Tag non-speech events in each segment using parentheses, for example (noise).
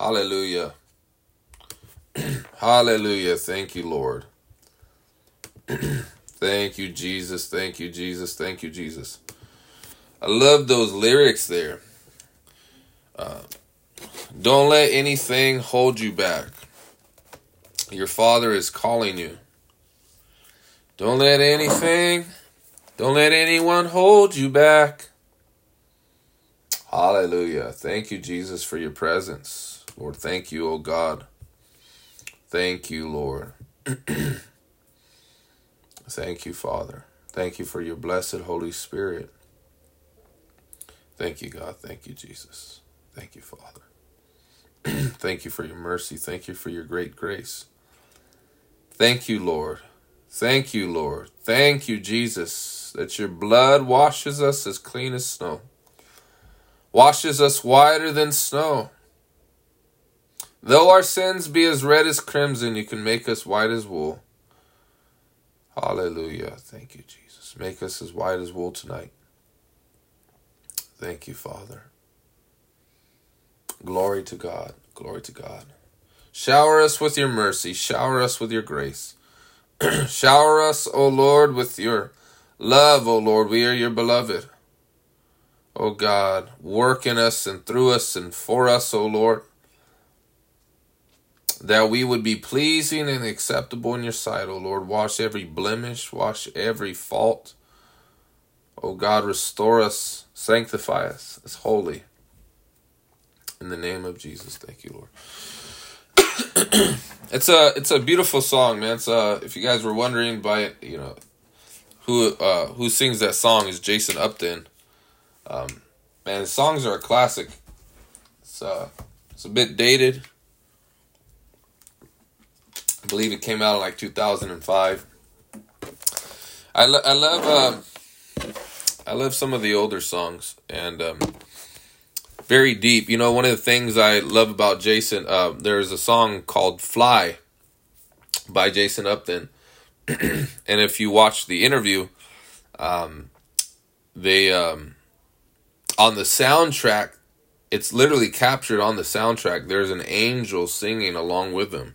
Hallelujah. Hallelujah. Thank you, Lord. (clears throat) Thank you, Jesus. Thank you, Jesus. Thank you, Jesus. I love those lyrics there. Uh, don't let anything hold you back. Your Father is calling you. Don't let anything, don't let anyone hold you back. Hallelujah. Thank you, Jesus, for your presence. Lord, thank you, O God. Thank you, Lord. (clears throat) thank you, Father. Thank you for your blessed Holy Spirit. Thank you, God. Thank you, Jesus. Thank you, Father. (clears throat) Thank you for your mercy. Thank you for your great grace. Thank you, Lord. Thank you, Lord. Thank you, Jesus, that your blood washes us as clean as snow, washes us whiter than snow. Though our sins be as red as crimson, you can make us white as wool. Hallelujah. Thank you, Jesus. Make us as white as wool tonight. Thank you, Father. Glory to God. Glory to God. Shower us with your mercy. Shower us with your grace. (clears throat) Shower us, O Lord, with your love, O Lord. We are your beloved. O God, work in us and through us and for us, O Lord, that we would be pleasing and acceptable in your sight, O Lord. Wash every blemish, wash every fault. O God, restore us, sanctify us as holy. In the name of Jesus, thank you, Lord. (coughs) it's a it's a beautiful song, man. It's uh if you guys were wondering by you know who uh who sings that song is Jason Upton. Um man, songs are a classic. It's uh it's a bit dated. I believe it came out in like 2005. I, lo- I love um I love some of the older songs and um very deep. You know, one of the things I love about Jason, uh, there's a song called "Fly" by Jason Upton, (clears throat) and if you watch the interview, um, they um, on the soundtrack, it's literally captured on the soundtrack. There's an angel singing along with them.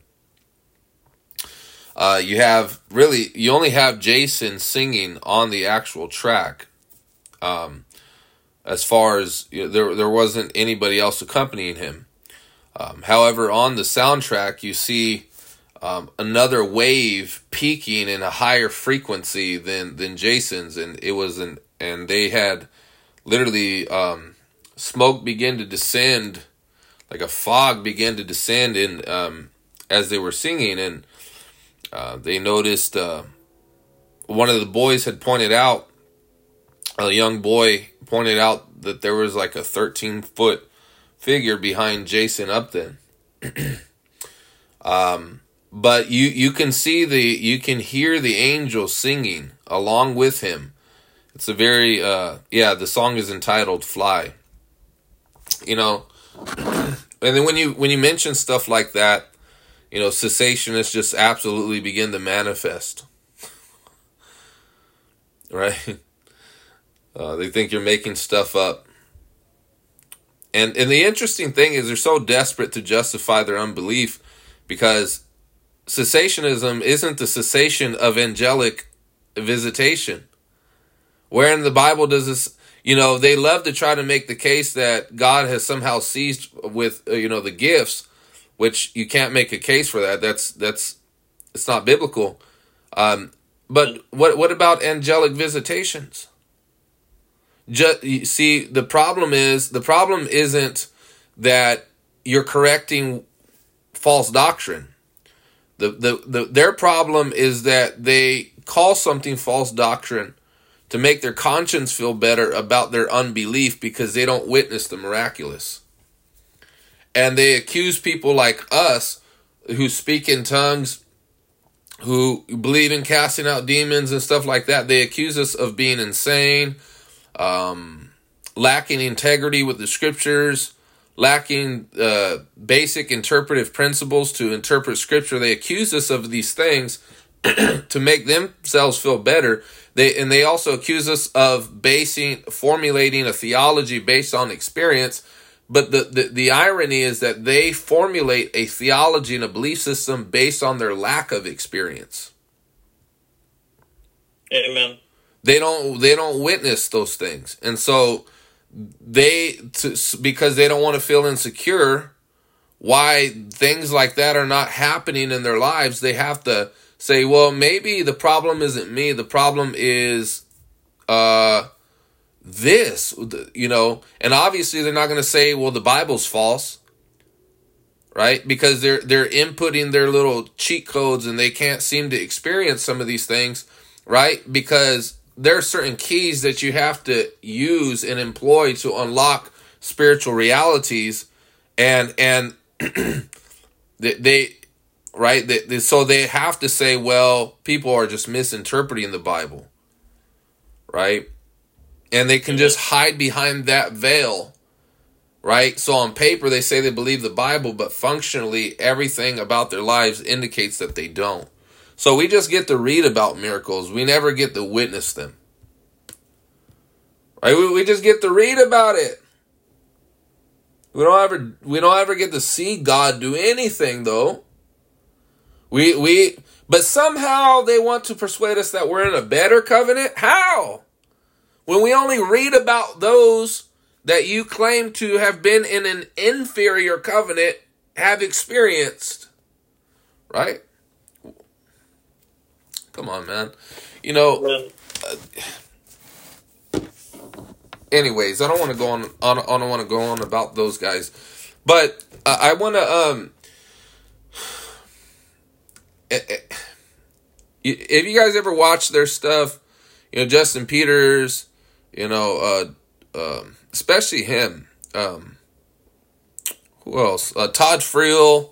Uh, you have really, you only have Jason singing on the actual track. Um, as far as you know, there there wasn't anybody else accompanying him. Um, however, on the soundtrack, you see um, another wave peaking in a higher frequency than than Jason's, and it was an and they had literally um, smoke begin to descend, like a fog began to descend in um, as they were singing, and uh, they noticed uh, one of the boys had pointed out a young boy pointed out that there was like a 13 foot figure behind Jason Upton. (clears throat) um, but you you can see the you can hear the angel singing along with him. It's a very uh yeah, the song is entitled Fly. You know, (clears throat) and then when you when you mention stuff like that, you know, cessationists just absolutely begin to manifest. (laughs) right? Uh, they think you're making stuff up. And and the interesting thing is they're so desperate to justify their unbelief because cessationism isn't the cessation of angelic visitation. Where in the Bible does this you know, they love to try to make the case that God has somehow ceased with uh, you know the gifts, which you can't make a case for that. That's that's it's not biblical. Um, but what what about angelic visitations? Just you see, the problem is the problem isn't that you're correcting false doctrine. The, the, the their problem is that they call something false doctrine to make their conscience feel better about their unbelief because they don't witness the miraculous. And they accuse people like us who speak in tongues, who believe in casting out demons and stuff like that. They accuse us of being insane, um, lacking integrity with the scriptures, lacking uh, basic interpretive principles to interpret scripture. They accuse us of these things (clears throat) to make themselves feel better. They and they also accuse us of basing formulating a theology based on experience but the, the, the irony is that they formulate a theology and a belief system based on their lack of experience. Amen. They don't they don't witness those things. And so they to, because they don't want to feel insecure why things like that are not happening in their lives, they have to say, well, maybe the problem isn't me. The problem is uh this, you know, and obviously they're not going to say, well, the Bible's false, right? Because they're they're inputting their little cheat codes and they can't seem to experience some of these things, right? Because there are certain keys that you have to use and employ to unlock spiritual realities, and and (clears throat) they, they right? They, they, so they have to say, well, people are just misinterpreting the Bible, right? And they can just hide behind that veil right? So on paper they say they believe the bible but functionally everything about their lives indicates that they don't. So we just get to read about miracles. We never get to witness them. Right? We, we just get to read about it. We don't ever we don't ever get to see god do anything though. We we but somehow they want to persuade us that we're in a better covenant? How when we only read about those that you claim to have been in an inferior covenant have experienced, right? Come on, man. You know. Uh, anyways, I don't want to go on. I don't want to go on about those guys, but uh, I want to. Um, eh, eh, if you guys ever watch their stuff, you know Justin Peters, you know, uh, uh, especially him. Um, who else? Uh, Todd Friel.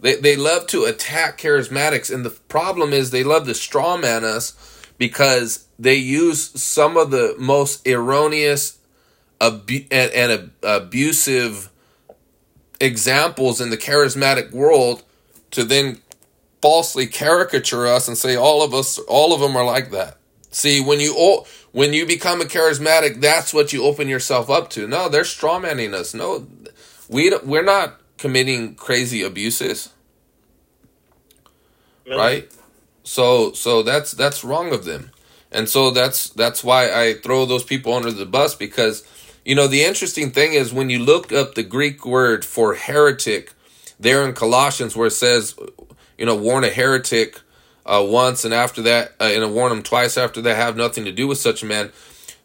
They they love to attack charismatics, and the problem is they love to strawman us because they use some of the most erroneous abu- and, and abusive examples in the charismatic world to then falsely caricature us and say all of us all of them are like that see when you all when you become a charismatic, that's what you open yourself up to. No, they're strawmanning us. No, we we're not committing crazy abuses, no. right? So so that's that's wrong of them, and so that's that's why I throw those people under the bus because you know the interesting thing is when you look up the Greek word for heretic there in Colossians where it says you know warn a heretic uh, once, and after that, uh, and warn them twice after that, have nothing to do with such a man.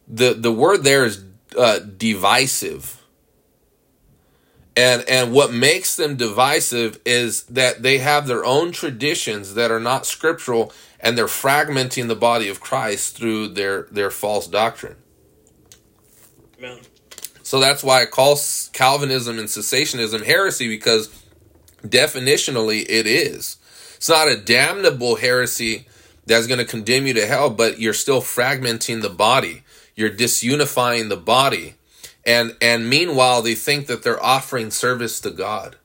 The the word there is uh, divisive, and and what makes them divisive is that they have their own traditions that are not scriptural, and they're fragmenting the body of Christ through their their false doctrine. Amen. So that's why I call Calvinism and cessationism heresy because definitionally it is. It's not a damnable heresy that's going to condemn you to hell, but you're still fragmenting the body. You're disunifying the body. And and meanwhile they think that they're offering service to God.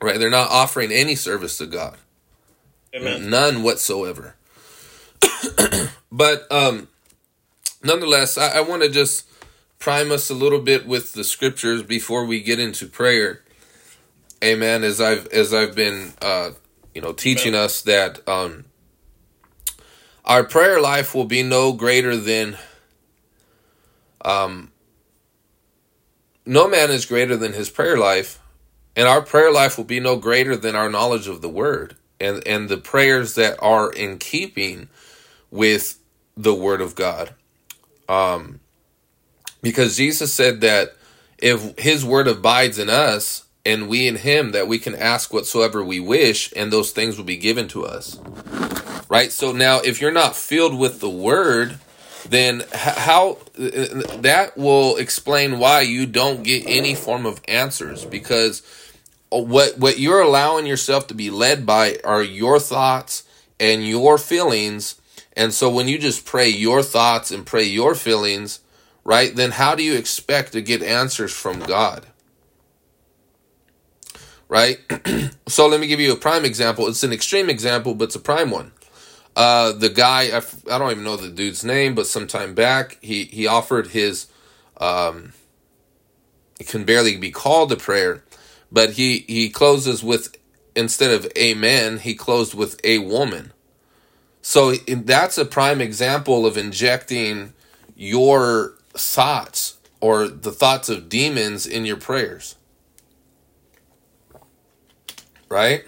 Right? They're not offering any service to God. Amen. None whatsoever. (clears throat) but um nonetheless, I, I want to just prime us a little bit with the scriptures before we get into prayer. Amen. As I've as I've been uh, you know teaching us that um, our prayer life will be no greater than um, no man is greater than his prayer life, and our prayer life will be no greater than our knowledge of the word and and the prayers that are in keeping with the word of God. Um, because Jesus said that if his word abides in us, and we in him that we can ask whatsoever we wish and those things will be given to us. Right? So now if you're not filled with the word then how that will explain why you don't get any form of answers because what what you're allowing yourself to be led by are your thoughts and your feelings. And so when you just pray your thoughts and pray your feelings right then how do you expect to get answers from god right? (clears throat) so let me give you a prime example. It's an extreme example, but it's a prime one. Uh, the guy, I f- I don't even know the dude's name, but sometime back, he, he offered his, um, it can barely be called a prayer, but he he closes with instead of amen, he closed with a woman. So that's a prime example of injecting your thoughts or the thoughts of demons in your prayers. Right?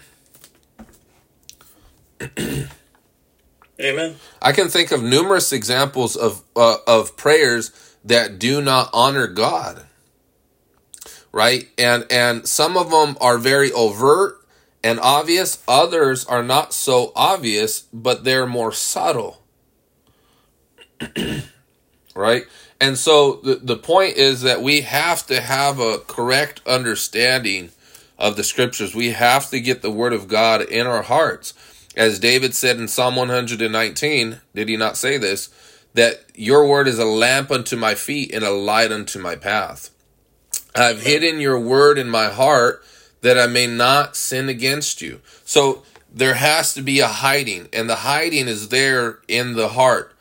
Amen. I can think of numerous examples of uh, of prayers that do not honor God. Right? And and some of them are very overt and obvious, others are not so obvious, but they're more subtle. (clears throat) right? And so the, the point is that we have to have a correct understanding of the scriptures. We have to get the word of God in our hearts. As David said in Psalm 119, did he not say this? That your word is a lamp unto my feet and a light unto my path. I've hidden your word in my heart that I may not sin against you. So there has to be a hiding, and the hiding is there in the heart.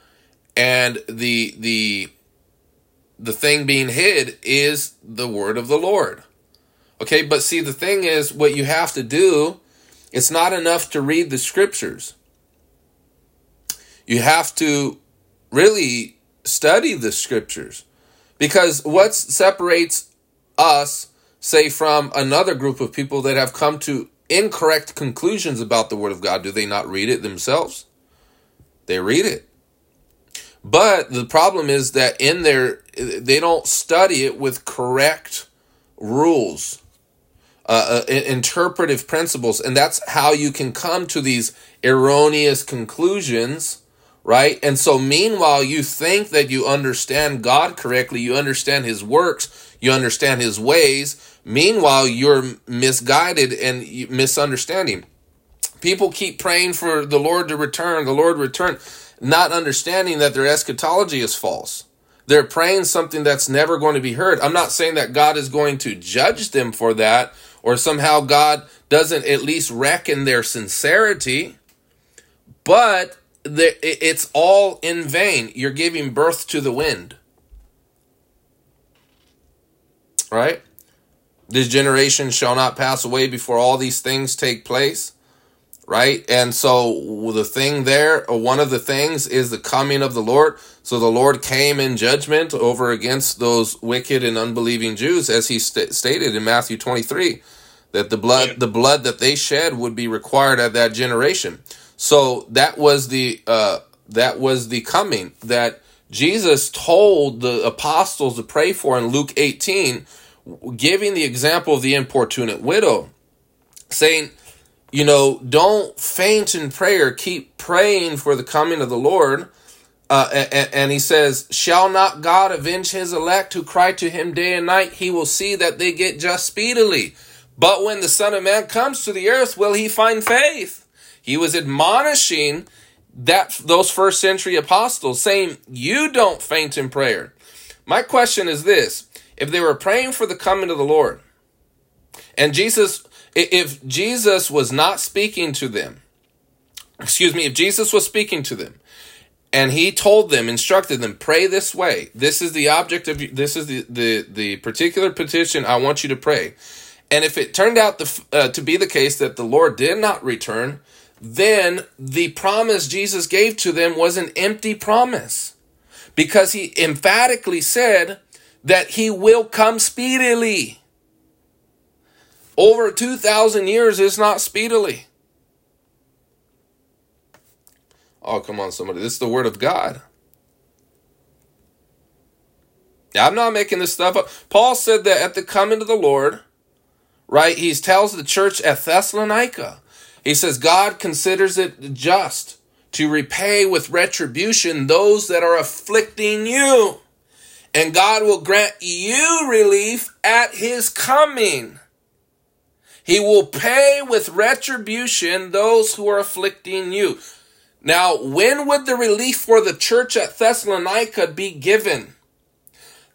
And the the the thing being hid is the word of the Lord. Okay, but see the thing is what you have to do it's not enough to read the scriptures. You have to really study the scriptures. Because what separates us, say, from another group of people that have come to incorrect conclusions about the Word of God, do they not read it themselves? They read it. But the problem is that in their they don't study it with correct rules uh, uh, interpretive principles, and that's how you can come to these erroneous conclusions, right? And so, meanwhile, you think that you understand God correctly, you understand His works, you understand His ways. Meanwhile, you're misguided and misunderstanding. People keep praying for the Lord to return, the Lord return, not understanding that their eschatology is false. They're praying something that's never going to be heard. I'm not saying that God is going to judge them for that or somehow God doesn't at least reckon their sincerity, but it's all in vain. You're giving birth to the wind. Right? This generation shall not pass away before all these things take place. Right? And so the thing there, one of the things is the coming of the Lord. So the Lord came in judgment over against those wicked and unbelieving Jews, as he st- stated in Matthew 23 that the blood the blood that they shed would be required at that generation. So that was the uh, that was the coming that Jesus told the apostles to pray for in Luke 18, giving the example of the importunate widow, saying, you know, don't faint in prayer, keep praying for the coming of the Lord. Uh, and, and, he says, Shall not God avenge his elect who cry to him day and night? He will see that they get just speedily. But when the Son of Man comes to the earth, will he find faith? He was admonishing that those first century apostles, saying, You don't faint in prayer. My question is this if they were praying for the coming of the Lord, and Jesus, if Jesus was not speaking to them, excuse me, if Jesus was speaking to them, and he told them, instructed them, pray this way. This is the object of this is the the, the particular petition I want you to pray. And if it turned out the, uh, to be the case that the Lord did not return, then the promise Jesus gave to them was an empty promise because he emphatically said that he will come speedily. Over 2,000 years is not speedily. Oh, come on, somebody. This is the word of God. Yeah, I'm not making this stuff up. Paul said that at the coming of the Lord, right? He tells the church at Thessalonica, he says, God considers it just to repay with retribution those that are afflicting you. And God will grant you relief at his coming. He will pay with retribution those who are afflicting you. Now, when would the relief for the church at Thessalonica be given?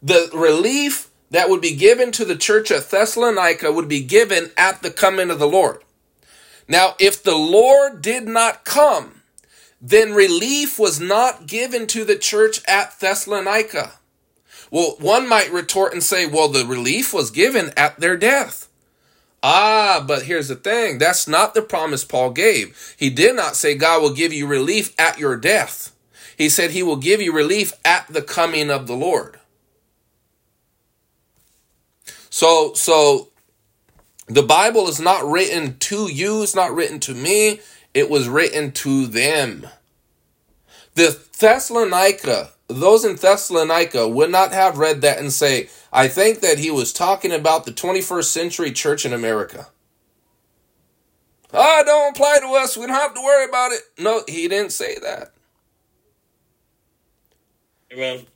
The relief that would be given to the church at Thessalonica would be given at the coming of the Lord. Now, if the Lord did not come, then relief was not given to the church at Thessalonica. Well, one might retort and say, well, the relief was given at their death. Ah, but here's the thing. That's not the promise Paul gave. He did not say God will give you relief at your death. He said he will give you relief at the coming of the Lord. So, so the Bible is not written to you, it's not written to me, it was written to them. The Thessalonica, those in Thessalonica would not have read that and say, I think that he was talking about the 21st century church in America. Ah, oh, don't apply to us. We don't have to worry about it. No, he didn't say that. Amen.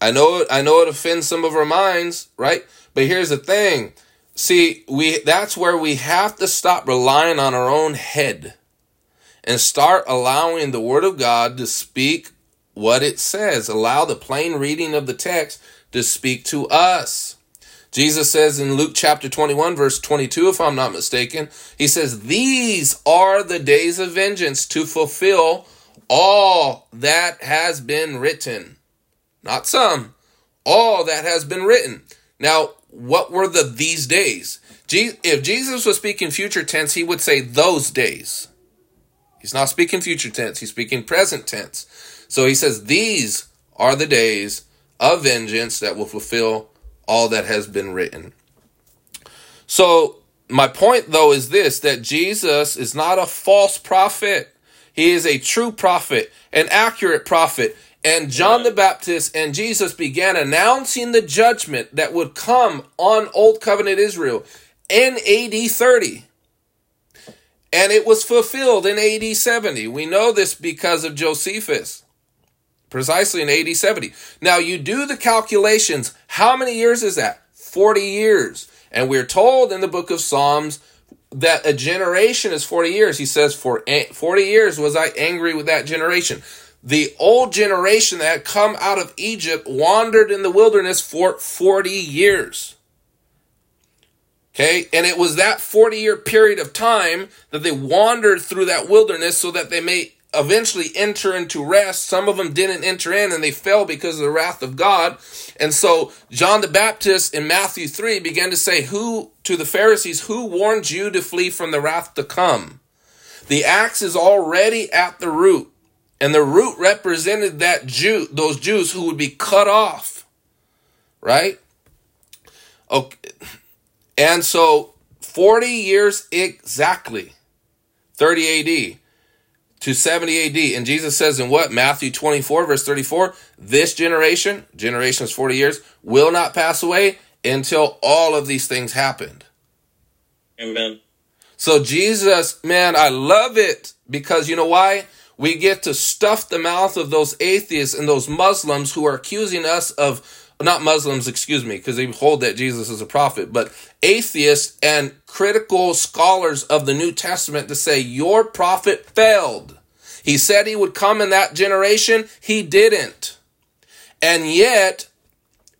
I know it. I know it offends some of our minds, right? But here's the thing. See, we that's where we have to stop relying on our own head and start allowing the Word of God to speak what it says. Allow the plain reading of the text to speak to us. Jesus says in Luke chapter 21, verse 22, if I'm not mistaken, he says, These are the days of vengeance to fulfill all that has been written. Not some, all that has been written. Now, what were the these days? If Jesus was speaking future tense, he would say those days. He's not speaking future tense, he's speaking present tense. So he says, These are the days of vengeance that will fulfill all that has been written. So, my point though is this that Jesus is not a false prophet. He is a true prophet, an accurate prophet. And John the Baptist and Jesus began announcing the judgment that would come on Old Covenant Israel in AD 30. And it was fulfilled in AD 70. We know this because of Josephus, precisely in AD 70. Now, you do the calculations. How many years is that? 40 years. And we're told in the book of Psalms that a generation is 40 years. He says, For 40 years was I angry with that generation. The old generation that had come out of Egypt wandered in the wilderness for 40 years. Okay, and it was that 40 year period of time that they wandered through that wilderness so that they may eventually enter into rest. Some of them didn't enter in and they fell because of the wrath of God. And so John the Baptist in Matthew 3 began to say, Who to the Pharisees, who warned you to flee from the wrath to come? The axe is already at the root. And the root represented that Jew, those Jews who would be cut off. Right? Okay and so 40 years exactly, 30 AD to 70 AD. And Jesus says in what? Matthew 24, verse 34 this generation, generation is 40 years, will not pass away until all of these things happened. Amen. So, Jesus, man, I love it because you know why? We get to stuff the mouth of those atheists and those Muslims who are accusing us of not Muslims, excuse me, because they hold that Jesus is a prophet, but atheists and critical scholars of the New Testament to say your prophet failed. He said he would come in that generation, he didn't. And yet,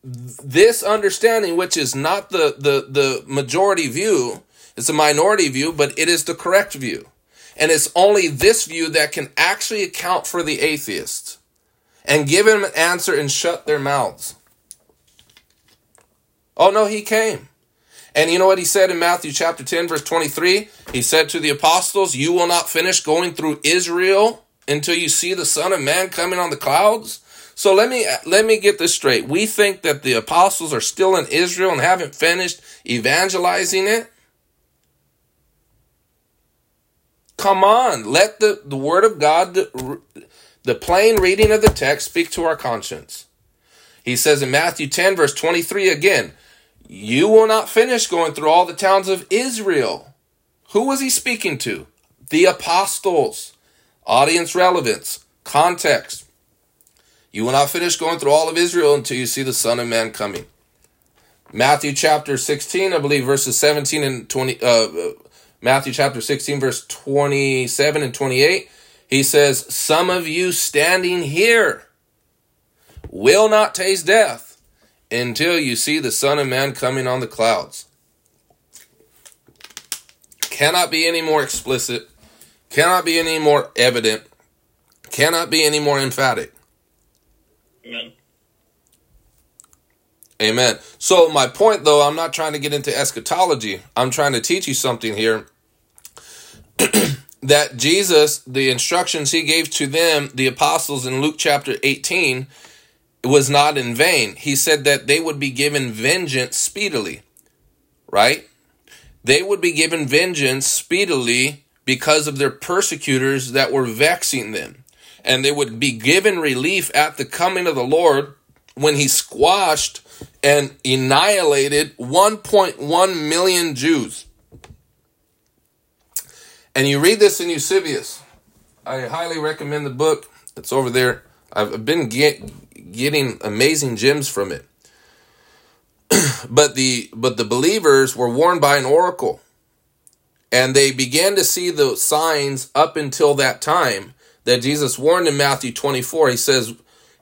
this understanding, which is not the, the, the majority view, it's a minority view, but it is the correct view. And it's only this view that can actually account for the atheists and give them an answer and shut their mouths. Oh, no, he came. And you know what he said in Matthew chapter 10, verse 23? He said to the apostles, You will not finish going through Israel until you see the Son of Man coming on the clouds. So let me let me get this straight. We think that the apostles are still in Israel and haven't finished evangelizing it. Come on, let the, the word of God, the, the plain reading of the text speak to our conscience. He says in Matthew 10, verse 23 again, You will not finish going through all the towns of Israel. Who was he speaking to? The apostles. Audience relevance, context. You will not finish going through all of Israel until you see the Son of Man coming. Matthew chapter 16, I believe, verses 17 and 20, uh, uh Matthew chapter 16, verse 27 and 28, he says, Some of you standing here will not taste death until you see the Son of Man coming on the clouds. Cannot be any more explicit, cannot be any more evident, cannot be any more emphatic. Amen. Amen. So my point though, I'm not trying to get into eschatology. I'm trying to teach you something here. (clears throat) that Jesus, the instructions he gave to them, the apostles in Luke chapter 18, was not in vain. He said that they would be given vengeance speedily. Right? They would be given vengeance speedily because of their persecutors that were vexing them. And they would be given relief at the coming of the Lord when he squashed and annihilated 1.1 million Jews. And you read this in Eusebius. I highly recommend the book. It's over there. I've been get, getting amazing gems from it. (clears throat) but the but the believers were warned by an oracle. And they began to see the signs up until that time that Jesus warned in Matthew 24. He says,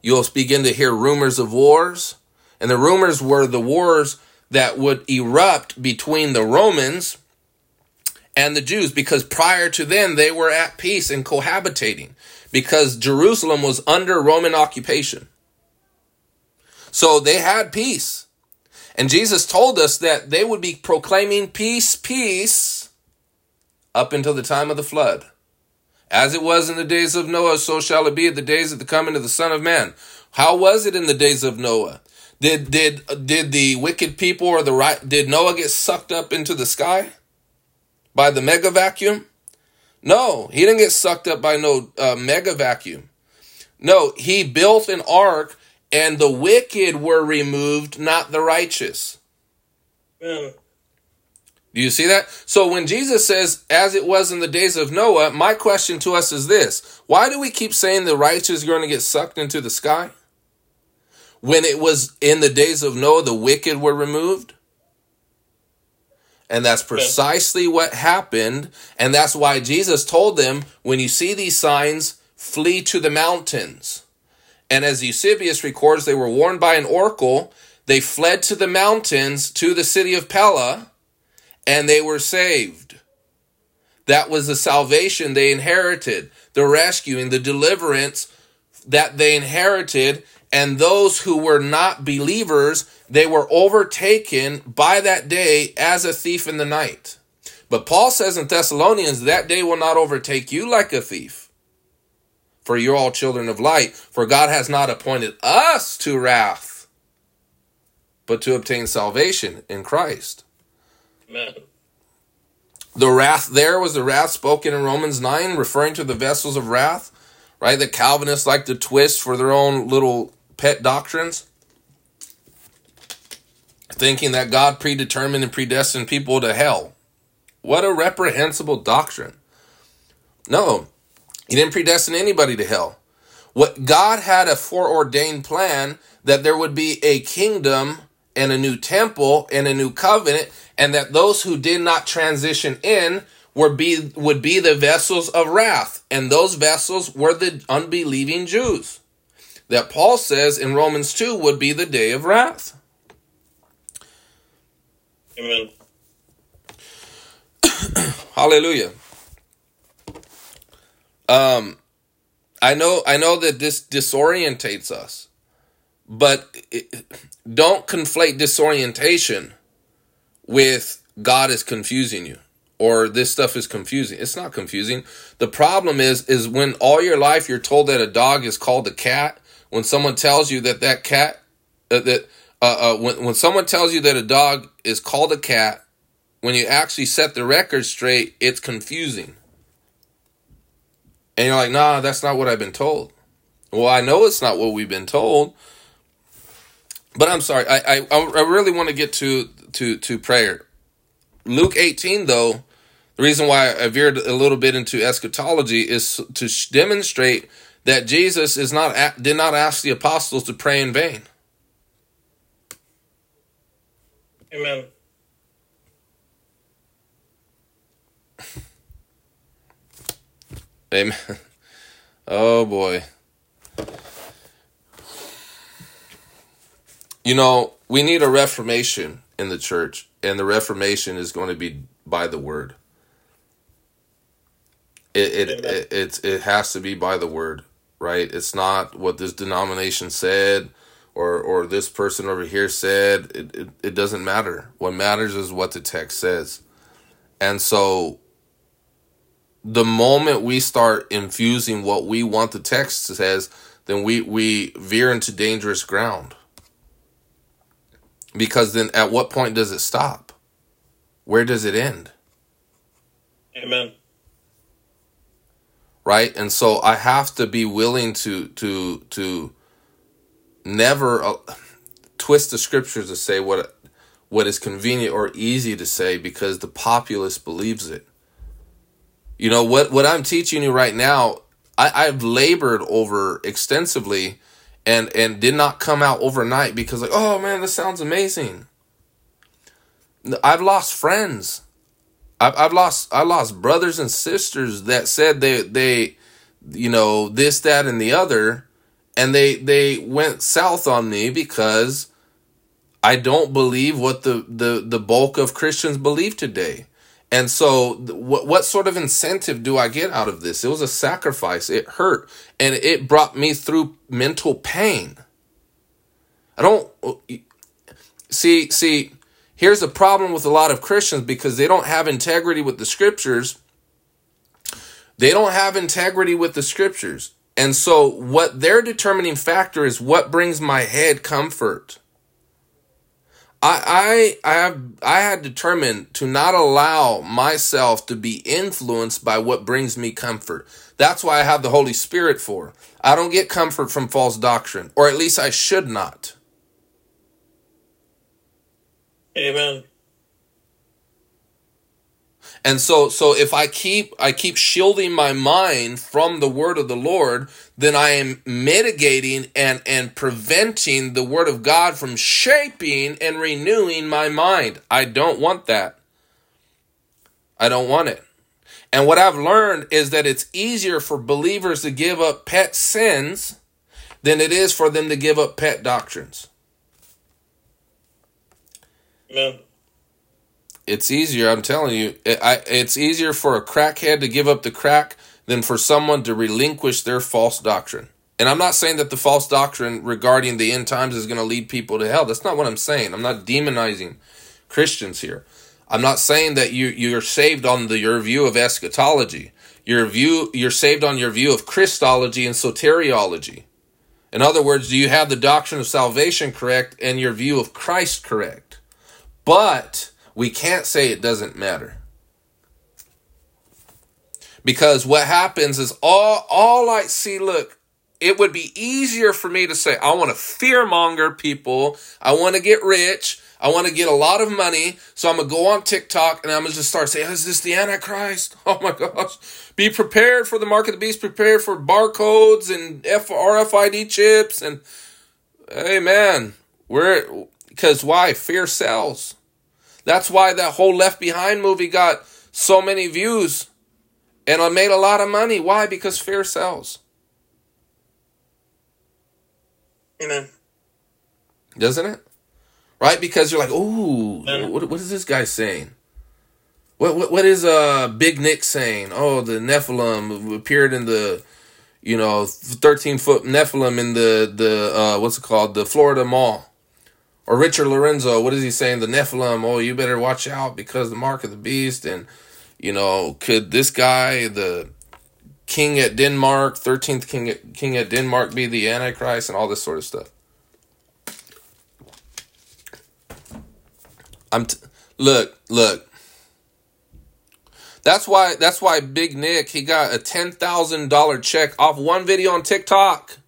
You'll begin to hear rumors of wars and the rumors were the wars that would erupt between the Romans and the Jews because prior to then they were at peace and cohabitating because Jerusalem was under Roman occupation. So they had peace. And Jesus told us that they would be proclaiming peace, peace up until the time of the flood. As it was in the days of Noah, so shall it be at the days of the coming of the Son of Man. How was it in the days of Noah? Did did did the wicked people or the right did Noah get sucked up into the sky by the mega vacuum? No, he didn't get sucked up by no uh, mega vacuum. No, he built an ark and the wicked were removed, not the righteous. Yeah. Do you see that? So when Jesus says, as it was in the days of Noah, my question to us is this why do we keep saying the righteous are going to get sucked into the sky? when it was in the days of Noah, the wicked were removed. And that's precisely what happened. And that's why Jesus told them, when you see these signs, flee to the mountains. And as Eusebius records, they were warned by an oracle. They fled to the mountains to the city of Pella, and they were saved. That was the salvation they inherited, the rescuing, the deliverance that they inherited and those who were not believers, they were overtaken by that day as a thief in the night. But Paul says in Thessalonians, that day will not overtake you like a thief. For you're all children of light, for God has not appointed us to wrath, but to obtain salvation in Christ. Amen. The wrath there was the wrath spoken in Romans 9, referring to the vessels of wrath, right? The Calvinists like to twist for their own little pet doctrines, thinking that God predetermined and predestined people to hell. What a reprehensible doctrine. No, He didn't predestine anybody to hell. What God had a foreordained plan that there would be a kingdom and a new temple and a new covenant, and that those who did not transition in were be would be the vessels of wrath, and those vessels were the unbelieving Jews that Paul says in Romans 2 would be the day of wrath. Amen. (coughs) Hallelujah. Um I know I know that this disorientates us. But it, don't conflate disorientation with God is confusing you or this stuff is confusing. It's not confusing. The problem is is when all your life you're told that a dog is called a cat when someone tells you that that cat uh, that uh, uh, when when someone tells you that a dog is called a cat, when you actually set the record straight, it's confusing. And you're like, nah, that's not what I've been told. Well, I know it's not what we've been told. But I'm sorry. I I, I really want to get to to to prayer. Luke 18 though, the reason why I veered a little bit into eschatology is to demonstrate that Jesus is not did not ask the apostles to pray in vain. Amen. Amen. Oh boy. You know, we need a reformation in the church, and the reformation is going to be by the word. It it, it, it, it has to be by the word right? It's not what this denomination said, or or this person over here said it, it, it doesn't matter what matters is what the text says and so the moment we start infusing what we want the text says then we we veer into dangerous ground. Because then at what point does it stop? Where does it end? Amen. right? And so i have to be willing to to to never uh, twist the scriptures to say what what is convenient or easy to say because the populace believes it you know what what i'm teaching you right now I, i've labored over extensively and and did not come out overnight because like oh man this sounds amazing i've lost friends I've, I've lost I lost brothers and sisters that said they they you know this that and the other and they they went south on me because I don't believe what the the the bulk of Christians believe today. And so what what sort of incentive do I get out of this? It was a sacrifice. It hurt and it brought me through mental pain. I don't oh, see see Here's the problem with a lot of Christians because they don't have integrity with the scriptures. They don't have integrity with the scriptures. And so, what their determining factor is what brings my head comfort. I, I, I have, I had determined to not allow myself to be influenced by what brings me comfort. That's why I have the Holy Spirit for. I don't get comfort from false doctrine, or at least I should not. Amen. And so so if I keep I keep shielding my mind from the word of the Lord, then I am mitigating and and preventing the word of God from shaping and renewing my mind. I don't want that. I don't want it. And what I've learned is that it's easier for believers to give up pet sins than it is for them to give up pet doctrines. Amen. It's easier, I'm telling you. It, I, it's easier for a crackhead to give up the crack than for someone to relinquish their false doctrine. And I'm not saying that the false doctrine regarding the end times is going to lead people to hell. That's not what I'm saying. I'm not demonizing Christians here. I'm not saying that you you're saved on the, your view of eschatology. Your view you're saved on your view of Christology and soteriology. In other words, do you have the doctrine of salvation correct and your view of Christ correct? But we can't say it doesn't matter. Because what happens is all all I see, look, it would be easier for me to say, I want to fearmonger people, I want to get rich, I want to get a lot of money, so I'm gonna go on TikTok and I'm gonna just start saying, "Is this the Antichrist?" (laughs) Oh my gosh! Be prepared for the mark of the beast. Prepare for barcodes and RFID chips and, hey man, we're because why fear sells. That's why that whole Left Behind movie got so many views and I made a lot of money. Why? Because fear sells. Amen. Doesn't it? Right? Because you're like, ooh, what, what is this guy saying? What, what what is uh Big Nick saying? Oh, the Nephilim appeared in the, you know, thirteen foot Nephilim in the the uh what's it called the Florida Mall. Or Richard Lorenzo, what is he saying? The Nephilim, oh, you better watch out because the mark of the beast. And, you know, could this guy, the king at Denmark, 13th king at, king at Denmark, be the Antichrist and all this sort of stuff? I'm t- look, look. That's why that's why Big Nick he got a ten thousand dollar check off one video on TikTok.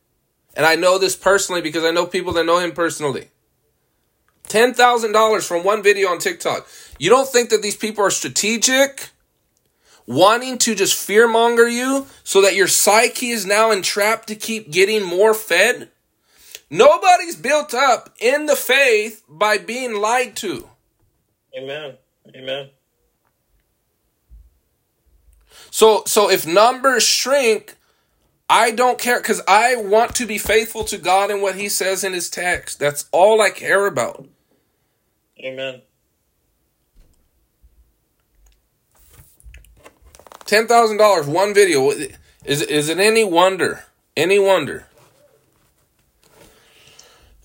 And I know this personally because I know people that know him personally. $10,000 from one video on TikTok. You don't think that these people are strategic? Wanting to just fearmonger you so that your psyche is now entrapped to keep getting more fed? Nobody's built up in the faith by being lied to. Amen. Amen. So so if numbers shrink, I don't care because I want to be faithful to God and what He says in His text. That's all I care about. Amen. Ten thousand dollars, one video. Is is it any wonder? Any wonder?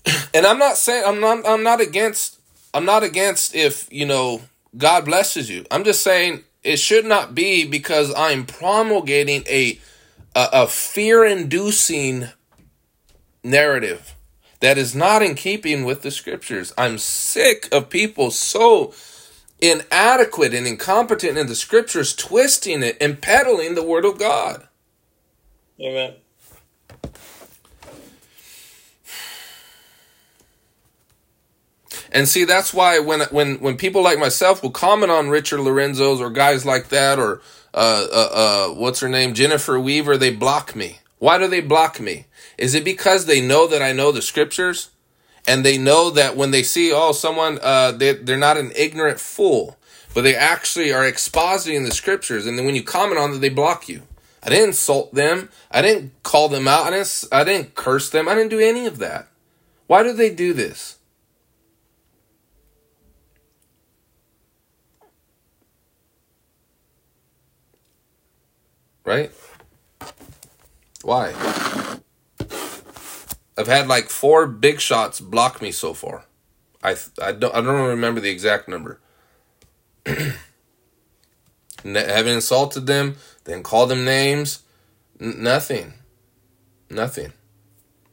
(clears throat) And I'm not saying I'm not I'm not against I'm not against if, you know, God blesses you. I'm just saying it should not be because I'm promulgating a a, a fear inducing narrative that is not in keeping with the scriptures. I'm sick of people so inadequate and incompetent in the scriptures twisting it and peddling the word of God. Amen. And see, that's why when when when people like myself will comment on Richard Lorenzo's or guys like that or uh, uh, uh, what's her name, Jennifer Weaver, they block me. Why do they block me? Is it because they know that I know the scriptures, and they know that when they see oh someone uh, they they're not an ignorant fool, but they actually are expositing the scriptures, and then when you comment on it, they block you. I didn't insult them. I didn't call them out. I didn't I didn't curse them. I didn't do any of that. Why do they do this? Right? Why? I've had like four big shots block me so far. I I don't I don't remember the exact number. (clears throat) Haven't insulted them, then called them names, N- nothing, nothing,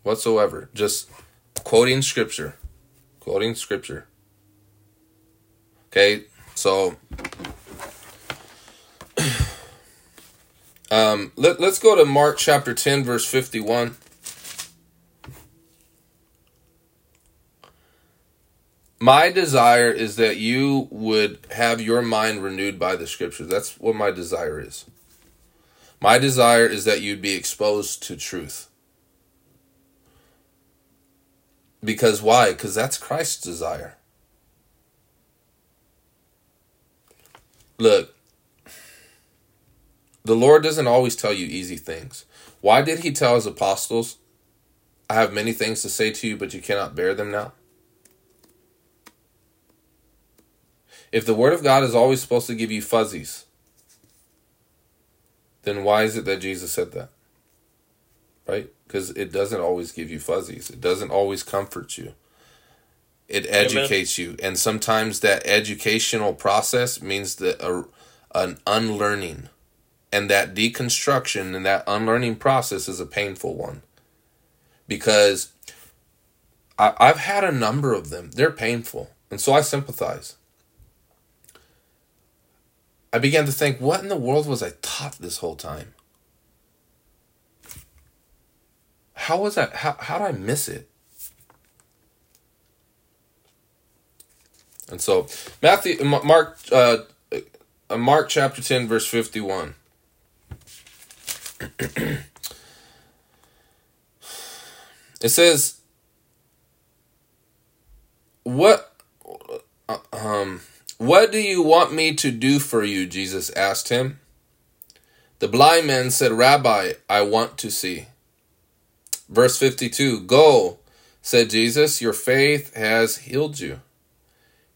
whatsoever. Just quoting scripture, quoting scripture. Okay, so Um, let, let's go to Mark chapter 10, verse 51. My desire is that you would have your mind renewed by the scriptures. That's what my desire is. My desire is that you'd be exposed to truth. Because why? Because that's Christ's desire. Look, the Lord doesn't always tell you easy things. Why did he tell his apostles, I have many things to say to you, but you cannot bear them now? If the Word of God is always supposed to give you fuzzies, then why is it that Jesus said that? Right? Because it doesn't always give you fuzzies, it doesn't always comfort you. It educates Amen. you. And sometimes that educational process means that a, an unlearning and that deconstruction and that unlearning process is a painful one. Because I, I've had a number of them. They're painful. And so I sympathize. I began to think, what in the world was I taught this whole time? How was that? How, how did I miss it? And so, Matthew, Mark, uh, Mark chapter 10, verse 51. It says, "What, um, what do you want me to do for you?" Jesus asked him. The blind man said, "Rabbi, I want to see." Verse fifty-two. Go, said Jesus. Your faith has healed you.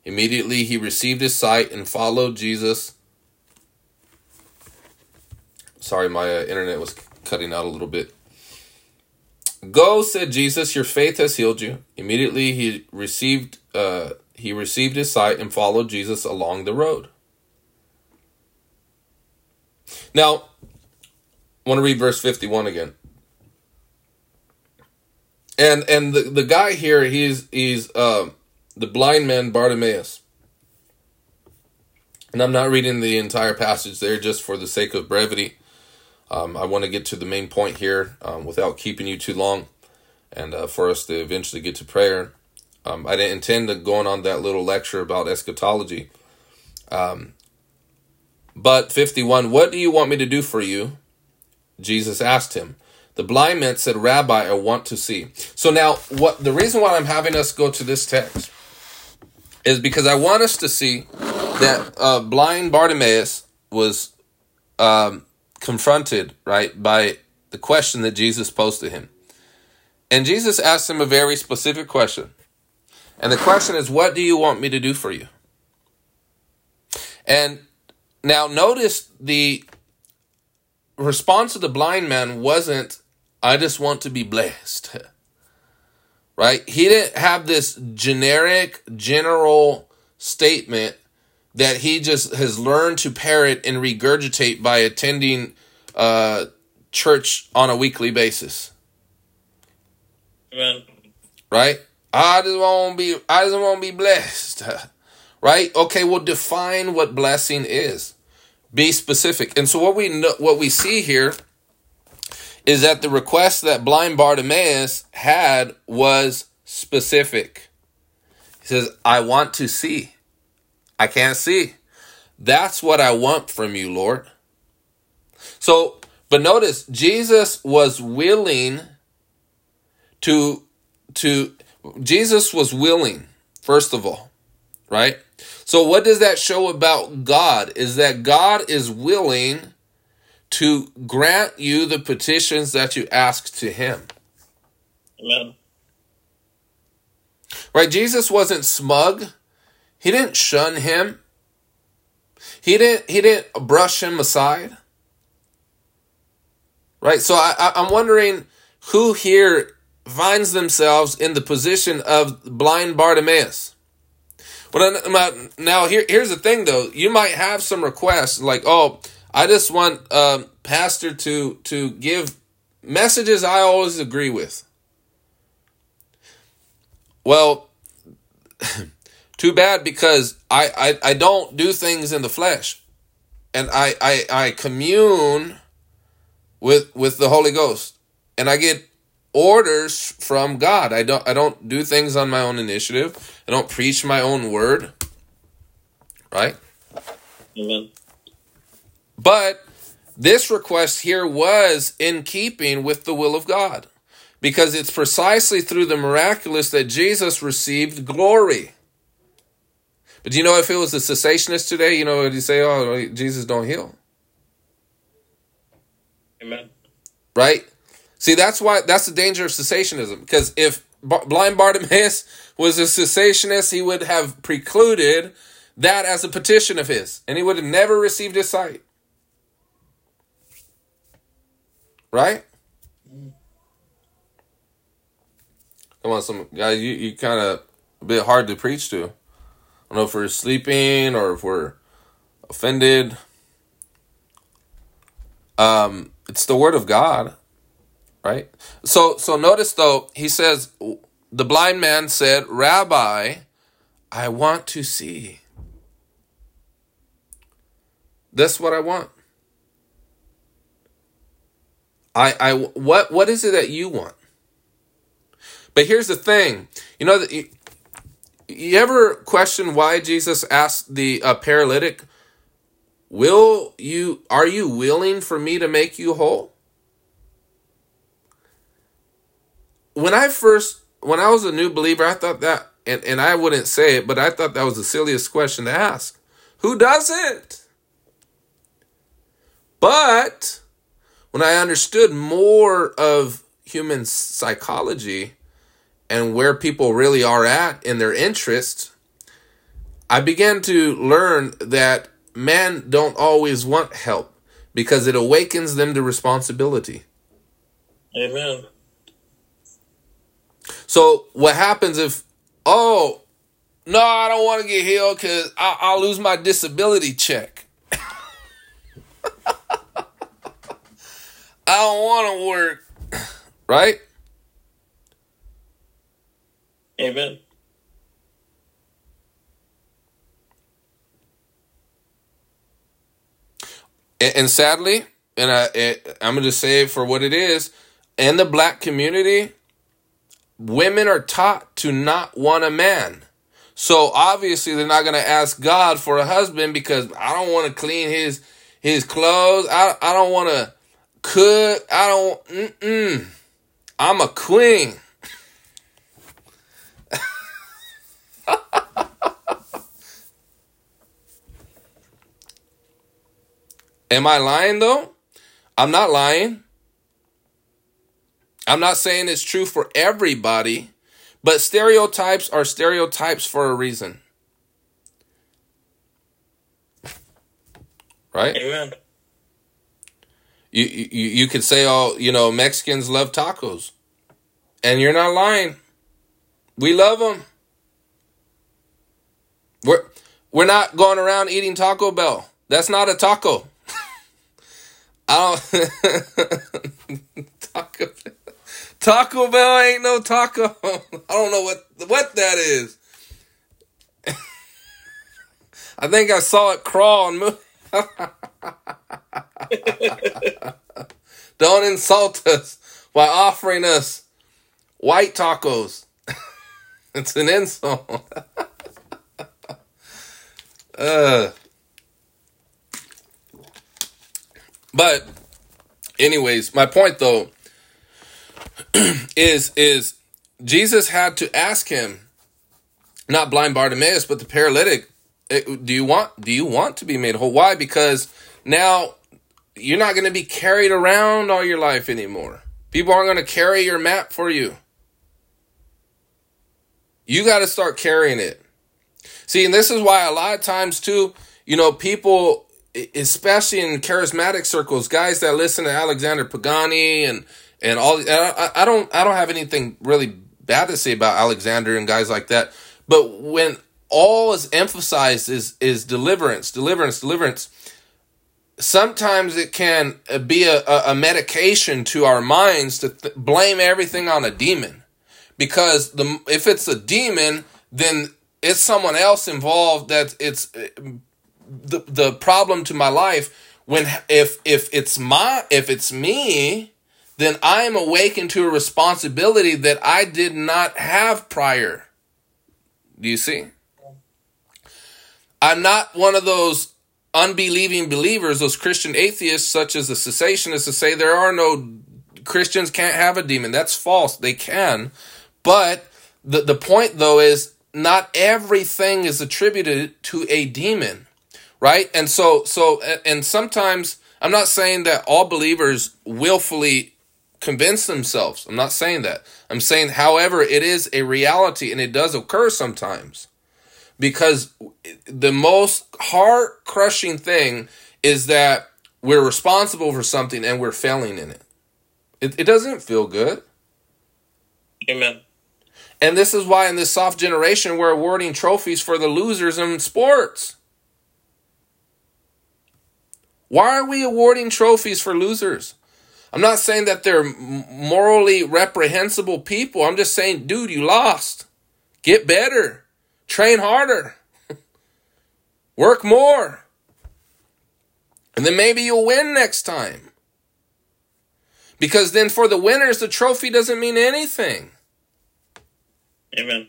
Immediately he received his sight and followed Jesus Sorry, my uh, internet was cutting out a little bit. Go, said Jesus, your faith has healed you. Immediately he received uh, he received his sight and followed Jesus along the road. Now, I want to read verse 51 again. And and the, the guy here, he's he's uh, the blind man Bartimaeus. And I'm not reading the entire passage there just for the sake of brevity. Um, I want to get to the main point here um, without keeping you too long and uh, for us to eventually get to prayer. Um, I didn't intend to going on that little lecture about eschatology. Um, but 51, what do you want me to do for you? Jesus asked him. The blind man said, Rabbi, I want to see. So now, what the reason why I'm having us go to this text is because I want us to see that uh, blind Bartimaeus was um, confronted, right, by the question that Jesus posed to him. And Jesus asked him a very specific question. And the question is, What do you want me to do for you? And now notice the response of the blind man wasn't, I just want to be blessed. (laughs) right? He didn't have this generic, general statement that he just has learned to parrot and regurgitate by attending uh, church on a weekly basis. Amen. Right? I just want to be. I just want to be blessed. (laughs) right? Okay. Well, define what blessing is. Be specific. And so what we know, what we see here is that the request that blind Bartimaeus had was specific. He says, "I want to see. I can't see. That's what I want from you, Lord." So, but notice Jesus was willing to to Jesus was willing, first of all, right? So, what does that show about God? Is that God is willing to grant you the petitions that you ask to Him. Amen. Right? Jesus wasn't smug. He didn't shun him. He didn't. He didn't brush him aside. Right. So I, I'm wondering who here finds themselves in the position of blind Bartimaeus. But now here, here's the thing though. You might have some requests like, oh, I just want uh, pastor to to give messages I always agree with. Well, (laughs) too bad because I, I I don't do things in the flesh, and I I I commune with with the Holy Ghost, and I get orders from God. I don't I don't do things on my own initiative. I don't preach my own word. Right? Amen. But this request here was in keeping with the will of God because it's precisely through the miraculous that Jesus received glory. But do you know if it was a cessationist today, you know, would you say, oh, Jesus don't heal? Amen. Right? See, that's why that's the danger of cessationism. Because if blind Bartimaeus was a cessationist, he would have precluded that as a petition of his, and he would have never received his sight. Right? Come on, some guys, you, you kind of a bit hard to preach to. Don't know if we're sleeping or if we're offended. Um, it's the word of God right? So so notice though, he says the blind man said, "Rabbi, I want to see." That's what I want. I I what what is it that you want? But here's the thing. You know that you, ever question why Jesus asked the uh, paralytic, "Will you are you willing for me to make you whole?" when I first when I was a new believer, I thought that and, and I wouldn't say it, but I thought that was the silliest question to ask. Who does it? But when I understood more of human psychology and where people really are at in their interests, I began to learn that men don't always want help because it awakens them to responsibility. Amen. So what happens if, oh, no, I don't want to get healed because I'll lose my disability check. (laughs) I don't want to work. Right? Amen. And, and sadly, and I, I'm going to say it for what it is, in the black community, women are taught to not want a man. So obviously they're not going to ask God for a husband because I don't want to clean his his clothes. I I don't want to cook. I don't mm-mm. I'm a queen. (laughs) Am I lying though? I'm not lying. I'm not saying it's true for everybody, but stereotypes are stereotypes for a reason. Right? Amen. You, you you could say, oh, you know, Mexicans love tacos, and you're not lying. We love them. We're we're not going around eating Taco Bell. That's not a taco. (laughs) I don't (laughs) Taco Bell. Taco Bell ain't no taco. (laughs) I don't know what what that is. I think I saw it crawl and move. Don't insult us by offering us white tacos. it's an insult. Uh, but, anyways, my point though (clears throat) is is Jesus had to ask him, not blind Bartimaeus, but the paralytic, do you want do you want to be made whole? Why? Because now you're not going to be carried around all your life anymore. People aren't going to carry your map for you. You got to start carrying it. See, and this is why a lot of times too, you know, people, especially in charismatic circles, guys that listen to Alexander Pagani and and all, I, I don't, I don't have anything really bad to say about Alexander and guys like that. But when all is emphasized is is deliverance, deliverance, deliverance sometimes it can uh, be a, a medication to our minds to th- blame everything on a demon because the if it's a demon then it's someone else involved that it's the the problem to my life when if if it's my if it's me then I am awakened to a responsibility that I did not have prior do you see I'm not one of those unbelieving believers, those Christian atheists, such as the cessationists, to say there are no Christians can't have a demon. That's false. They can. But the, the point, though, is not everything is attributed to a demon, right? And so, so, and sometimes I'm not saying that all believers willfully convince themselves. I'm not saying that. I'm saying, however, it is a reality and it does occur sometimes because the most heart crushing thing is that we're responsible for something and we're failing in it. It, it doesn't feel good. Amen. And this is why in this soft generation we're awarding trophies for the losers in sports. Why are we awarding trophies for losers? I'm not saying that they're morally reprehensible people. I'm just saying, dude, you lost. Get better. Train harder. (laughs) Work more. And then maybe you'll win next time. Because then for the winners, the trophy doesn't mean anything. Amen.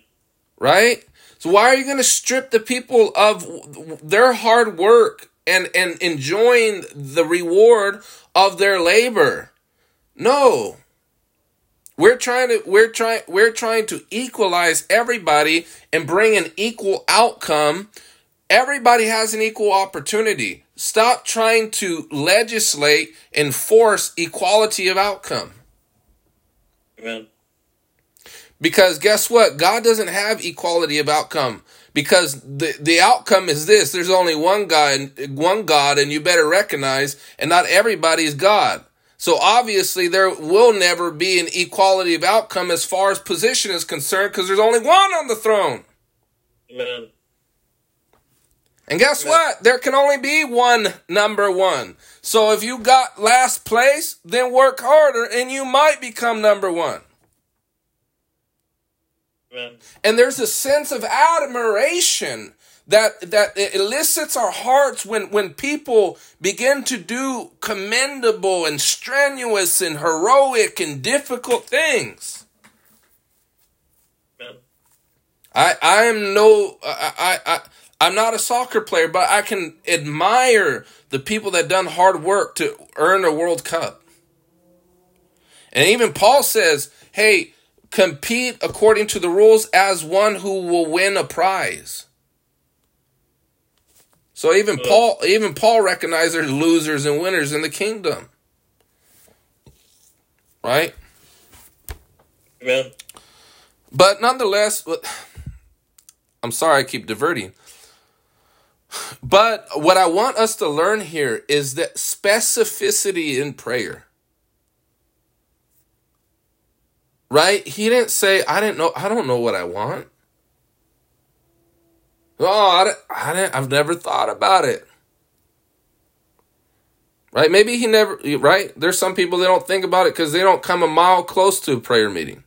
Right? So why are you going to strip the people of their hard work and, and enjoying the reward of their labor? No. We're trying to we're trying we're trying to equalize everybody and bring an equal outcome. Everybody has an equal opportunity. Stop trying to legislate and force equality of outcome. Amen. Because guess what? God doesn't have equality of outcome because the the outcome is this there's only one God one God and you better recognize and not everybody's God. So obviously there will never be an equality of outcome as far as position is concerned because there's only one on the throne. Amen. And guess Amen. what? There can only be one number one. So if you got last place, then work harder and you might become number one. Amen. And there's a sense of admiration that that elicits our hearts when when people begin to do commendable and strenuous and heroic and difficult things. Amen. I I am no I, I I I'm not a soccer player, but I can admire the people that done hard work to earn a World Cup. And even Paul says, "Hey, compete according to the rules as one who will win a prize." So even uh. Paul, even Paul recognized there's losers and winners in the kingdom, right? Amen. But nonetheless, I'm sorry I keep diverting. But what I want us to learn here is that specificity in prayer. Right? He didn't say, I didn't know, I don't know what I want. Oh, I, didn't- I didn't, I've never thought about it. Right? Maybe he never, right? There's some people that don't think about it because they don't come a mile close to a prayer meeting.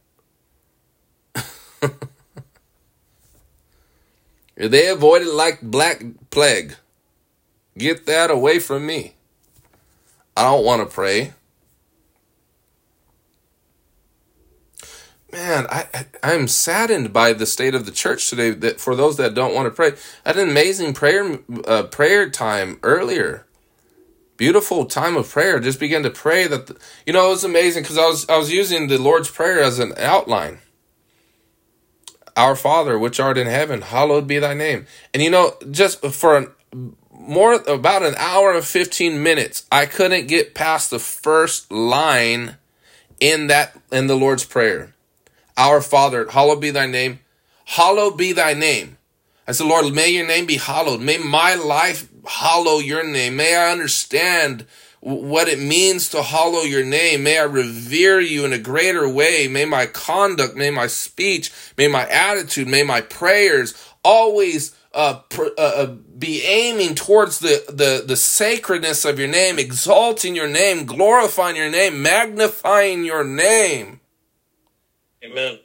(laughs) they avoid it like black plague. Get that away from me. I don't want to pray. Man, I, I I'm saddened by the state of the church today. That for those that don't want to pray, I had an amazing prayer uh, prayer time earlier. Beautiful time of prayer. Just began to pray that the, you know it was amazing because I was I was using the Lord's prayer as an outline. Our Father, which art in heaven, hallowed be thy name. And you know, just for an, more about an hour and 15 minutes, I couldn't get past the first line in that in the Lord's prayer. Our Father, hallowed be thy name. Hallowed be thy name. I said, Lord, may your name be hallowed. May my life hallow your name. May I understand what it means to hallow your name. May I revere you in a greater way. May my conduct, may my speech, may my attitude, may my prayers always uh, pr- uh, uh, be aiming towards the, the, the sacredness of your name, exalting your name, glorifying your name, magnifying your name. Amen.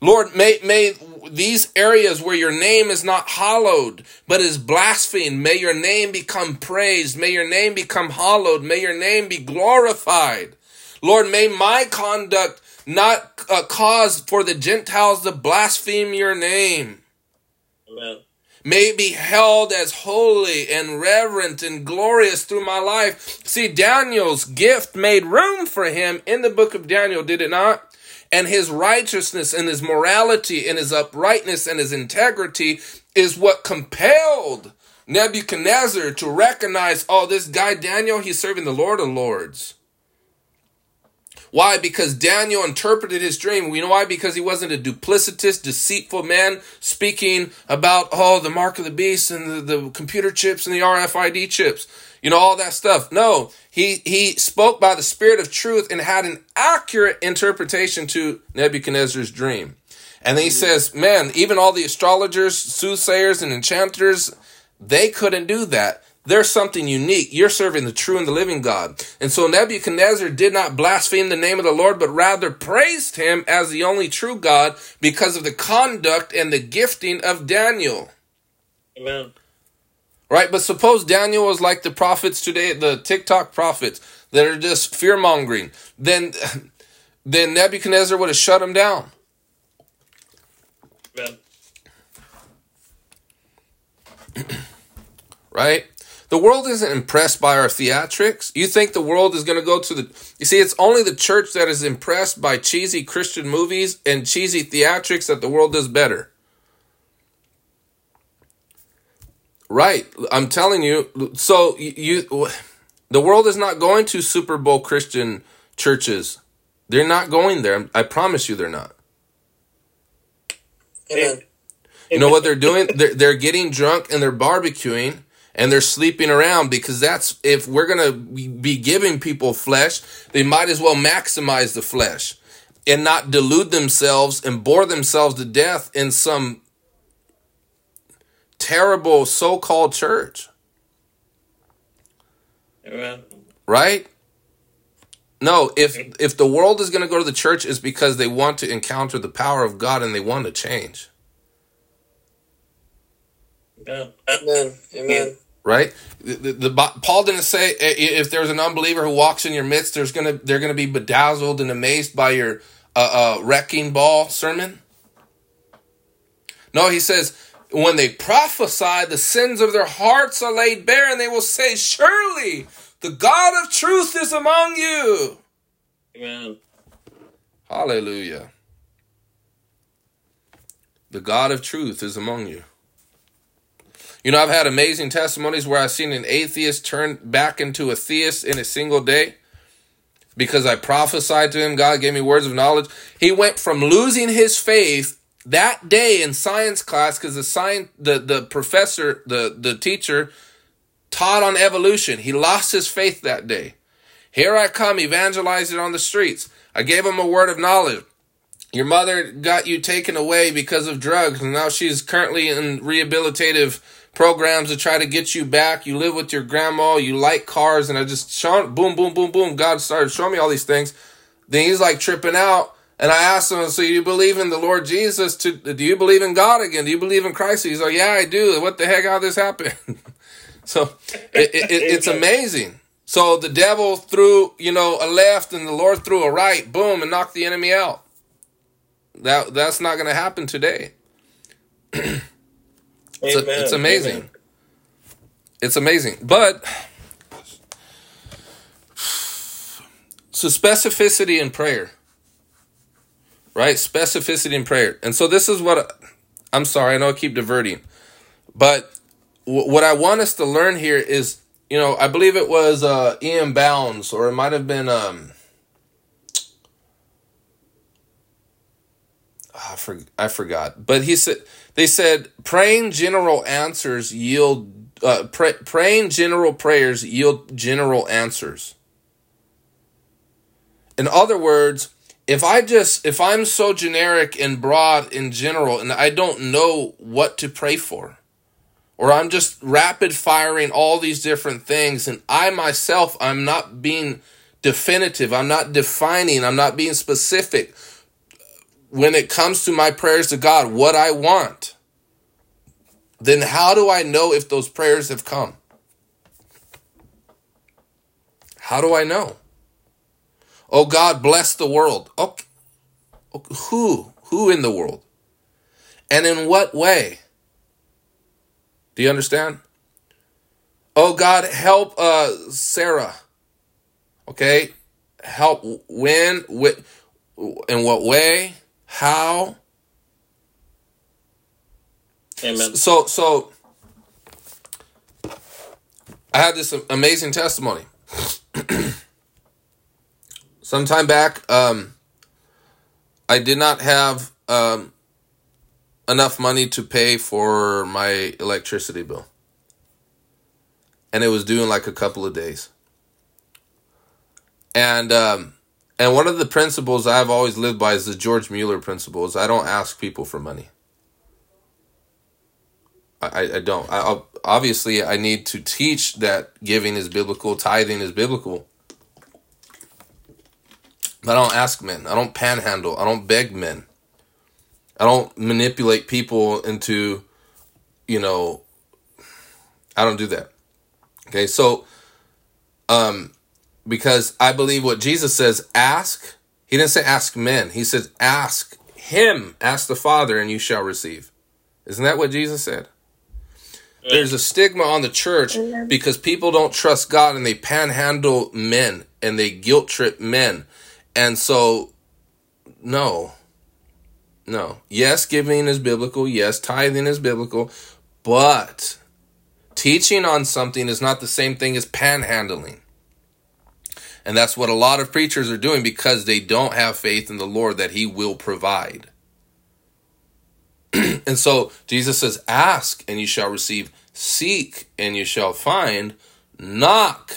Lord, may, may these areas where your name is not hallowed, but is blasphemed, may your name become praised. May your name become hallowed. May your name be glorified. Lord, may my conduct not uh, cause for the Gentiles to blaspheme your name. Amen. May it be held as holy and reverent and glorious through my life. See, Daniel's gift made room for him in the book of Daniel, did it not? And his righteousness and his morality and his uprightness and his integrity is what compelled Nebuchadnezzar to recognize, oh, this guy Daniel, he's serving the Lord of Lords. Why? Because Daniel interpreted his dream. You know why? Because he wasn't a duplicitous, deceitful man speaking about, oh, the mark of the beast and the, the computer chips and the RFID chips. You know, all that stuff. No, he, he spoke by the spirit of truth and had an accurate interpretation to Nebuchadnezzar's dream. And he says, man, even all the astrologers, soothsayers, and enchanters, they couldn't do that. There's something unique. You're serving the true and the living God. And so Nebuchadnezzar did not blaspheme the name of the Lord, but rather praised him as the only true God because of the conduct and the gifting of Daniel. Amen. Right? But suppose Daniel was like the prophets today, the TikTok prophets that are just fear mongering. Then, (laughs) then Nebuchadnezzar would have shut him down. (clears throat) Right? The world isn't impressed by our theatrics. You think the world is going to go to the. You see, it's only the church that is impressed by cheesy Christian movies and cheesy theatrics that the world does better. Right. I'm telling you. So, you. you the world is not going to Super Bowl Christian churches. They're not going there. I promise you they're not. Amen. You know what they're doing? They're, they're getting drunk and they're barbecuing and they're sleeping around because that's if we're going to be giving people flesh, they might as well maximize the flesh and not delude themselves and bore themselves to death in some terrible so-called church, Amen. right? No, if if the world is going to go to the church is because they want to encounter the power of God and they want to change. Amen. Amen. Amen. right? The, the, the Paul didn't say if there's an unbeliever who walks in your midst, there's gonna they're gonna be bedazzled and amazed by your uh, uh, wrecking ball sermon. No, he says when they prophesy, the sins of their hearts are laid bare, and they will say, "Surely the God of truth is among you." Amen. Hallelujah. The God of truth is among you. You know, I've had amazing testimonies where I've seen an atheist turn back into a theist in a single day because I prophesied to him. God gave me words of knowledge. He went from losing his faith that day in science class because the science, the, the professor, the, the teacher taught on evolution. He lost his faith that day. Here I come evangelizing on the streets. I gave him a word of knowledge. Your mother got you taken away because of drugs, and now she's currently in rehabilitative programs to try to get you back. You live with your grandma, you like cars, and I just showing boom, boom, boom, boom. God started showing me all these things. Then he's like tripping out. And I asked him, so you believe in the Lord Jesus? To do you believe in God again? Do you believe in Christ? He's like, yeah, I do. What the heck? How this happened? (laughs) so it, it, it's amazing. So the devil threw, you know, a left, and the Lord threw a right. Boom, and knocked the enemy out. That that's not going to happen today. (clears throat) it's, it's amazing. Amen. It's amazing, but (sighs) so specificity in prayer right? Specificity in prayer. And so this is what I'm sorry, I know I keep diverting, but what I want us to learn here is, you know, I believe it was uh, E.M. Bounds, or it might have been. Um, ah, I, for, I forgot, but he said they said praying general answers yield uh, pray, praying general prayers yield general answers. In other words, if I just if I'm so generic and broad in general and I don't know what to pray for or I'm just rapid firing all these different things and I myself I'm not being definitive, I'm not defining, I'm not being specific when it comes to my prayers to God what I want. Then how do I know if those prayers have come? How do I know? Oh God, bless the world. Okay. Who? Who in the world? And in what way? Do you understand? Oh God, help uh Sarah. Okay? Help when with in what way? How? Amen. So so I had this amazing testimony. (clears throat) sometime back, um, I did not have um, enough money to pay for my electricity bill. And it was due in like a couple of days. And um, and one of the principles I've always lived by is the George Mueller principle is I don't ask people for money. I, I don't. I, obviously, I need to teach that giving is biblical, tithing is biblical. I don't ask men. I don't panhandle. I don't beg men. I don't manipulate people into, you know, I don't do that. Okay, so, um, because I believe what Jesus says, ask. He didn't say ask men. He says ask him, ask the Father, and you shall receive. Isn't that what Jesus said? There's a stigma on the church because people don't trust God and they panhandle men and they guilt trip men and so, no, no. Yes, giving is biblical. Yes, tithing is biblical. But teaching on something is not the same thing as panhandling. And that's what a lot of preachers are doing because they don't have faith in the Lord that He will provide. (clears throat) and so Jesus says, Ask and you shall receive, seek and you shall find, knock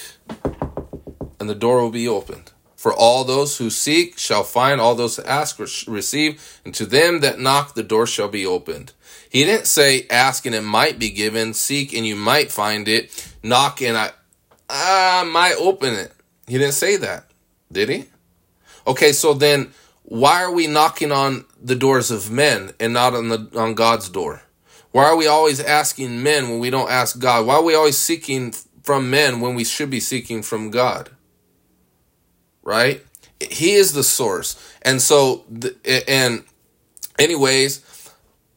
and the door will be opened. For all those who seek shall find, all those who ask receive, and to them that knock the door shall be opened. He didn't say ask and it might be given, seek and you might find it, knock and I, I might open it. He didn't say that, did he? Okay, so then why are we knocking on the doors of men and not on the on God's door? Why are we always asking men when we don't ask God? Why are we always seeking from men when we should be seeking from God? Right? He is the source. And so, and anyways,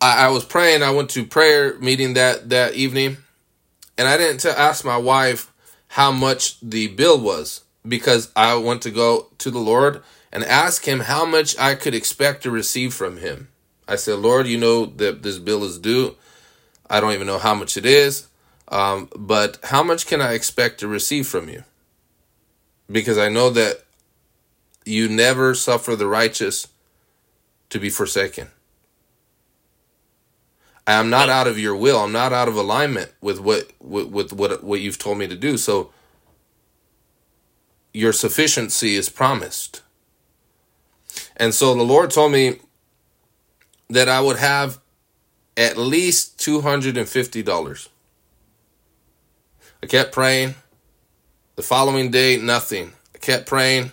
I, was praying. I went to prayer meeting that, that evening and I didn't tell, ask my wife how much the bill was because I went to go to the Lord and ask him how much I could expect to receive from him. I said, Lord, you know that this bill is due. I don't even know how much it is. Um, but how much can I expect to receive from you? Because I know that you never suffer the righteous to be forsaken. I am not out of your will. I'm not out of alignment with what with, with what what you've told me to do. So your sufficiency is promised. And so the Lord told me that I would have at least $250. I kept praying. The following day, nothing. I kept praying.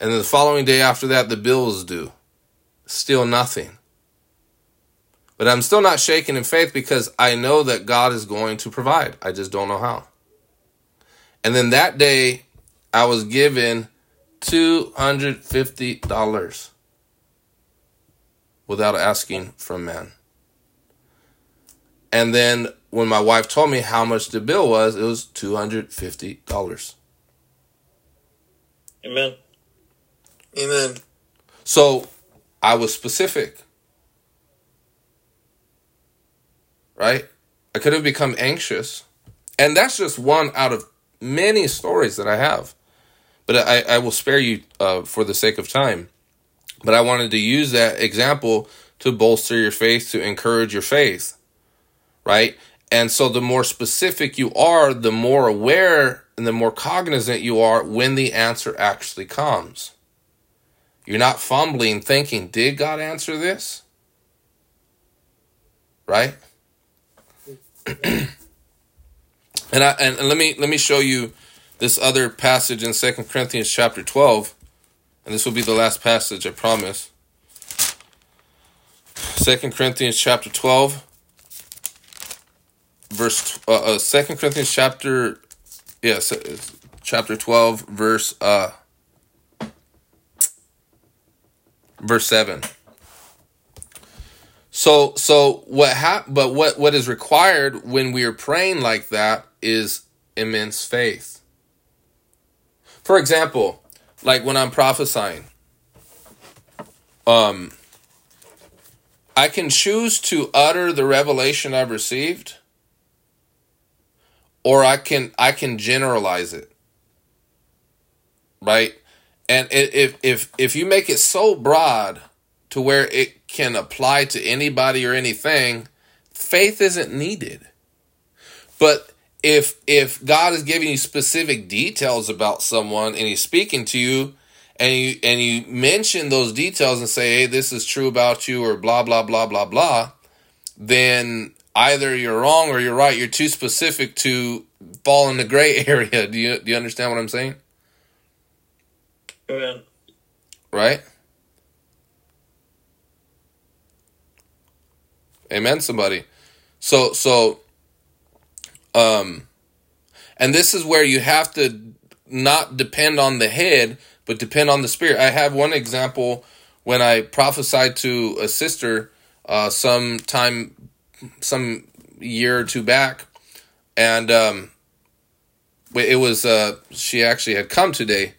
And then the following day after that, the bill was due. Still nothing. But I'm still not shaken in faith because I know that God is going to provide. I just don't know how. And then that day, I was given $250 without asking from man. And then when my wife told me how much the bill was, it was $250. Amen. Amen. So I was specific. Right? I could have become anxious. And that's just one out of many stories that I have. But I, I will spare you uh, for the sake of time. But I wanted to use that example to bolster your faith, to encourage your faith. Right? And so the more specific you are, the more aware and the more cognizant you are when the answer actually comes. You're not fumbling thinking, did God answer this? Right? (clears throat) and I and, let me let me show you this other passage in Second Corinthians chapter 12. And this will be the last passage, I promise. Second Corinthians chapter 12 verse uh, uh 2 Corinthians chapter yes, chapter 12 verse uh verse 7 so so what hap- but what what is required when we are praying like that is immense faith. For example like when i'm prophesying um i can choose to utter the revelation i've received or i can i can generalize it. Right and if if if you make it so broad to where it can apply to anybody or anything, faith isn't needed. But if if God is giving you specific details about someone and he's speaking to you and you and you mention those details and say, "Hey, this is true about you," or blah blah blah blah blah, then either you're wrong or you're right. You're too specific to fall in the gray (laughs) area. Do you do you understand what I'm saying? Amen. Right? Amen somebody. So so um and this is where you have to not depend on the head but depend on the spirit. I have one example when I prophesied to a sister uh some time some year or two back and um it was uh she actually had come today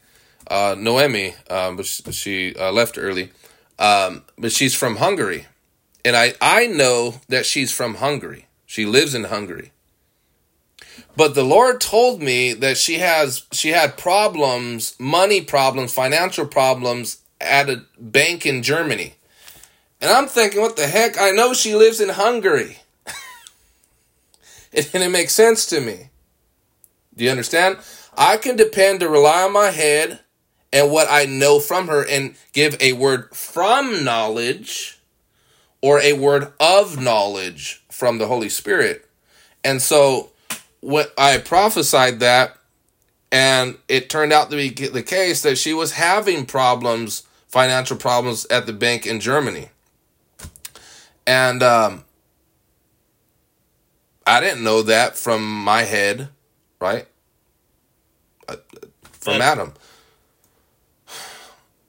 uh, Noemi, um, but she, she uh, left early. Um, but she's from Hungary, and I I know that she's from Hungary. She lives in Hungary. But the Lord told me that she has she had problems, money problems, financial problems at a bank in Germany. And I'm thinking, what the heck? I know she lives in Hungary. (laughs) and it makes sense to me. Do you understand? I can depend to rely on my head and what I know from her and give a word from knowledge or a word of knowledge from the Holy Spirit. And so what I prophesied that and it turned out to be the case that she was having problems, financial problems at the bank in Germany. And um, I didn't know that from my head, right? Uh, From Adam.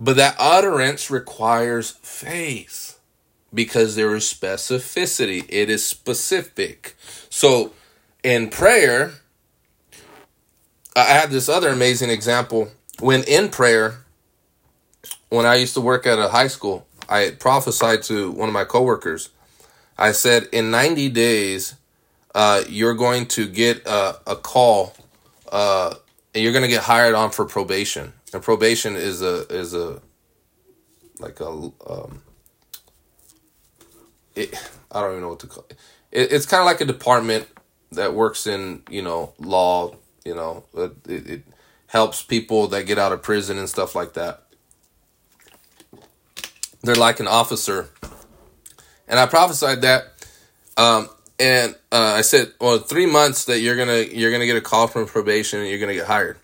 But that utterance requires faith because there is specificity. It is specific. So in prayer, I had this other amazing example. When in prayer, when I used to work at a high school, I prophesied to one of my coworkers. I said, in 90 days, uh, you're going to get a, a call uh, and you're going to get hired on for probation and probation is a is a like a um it I don't even know what to call it. it it's kind of like a department that works in you know law you know it, it helps people that get out of prison and stuff like that they're like an officer and I prophesied that. Um, and uh, I said, well, three months that you're gonna you're gonna get a call from probation and you're gonna get hired.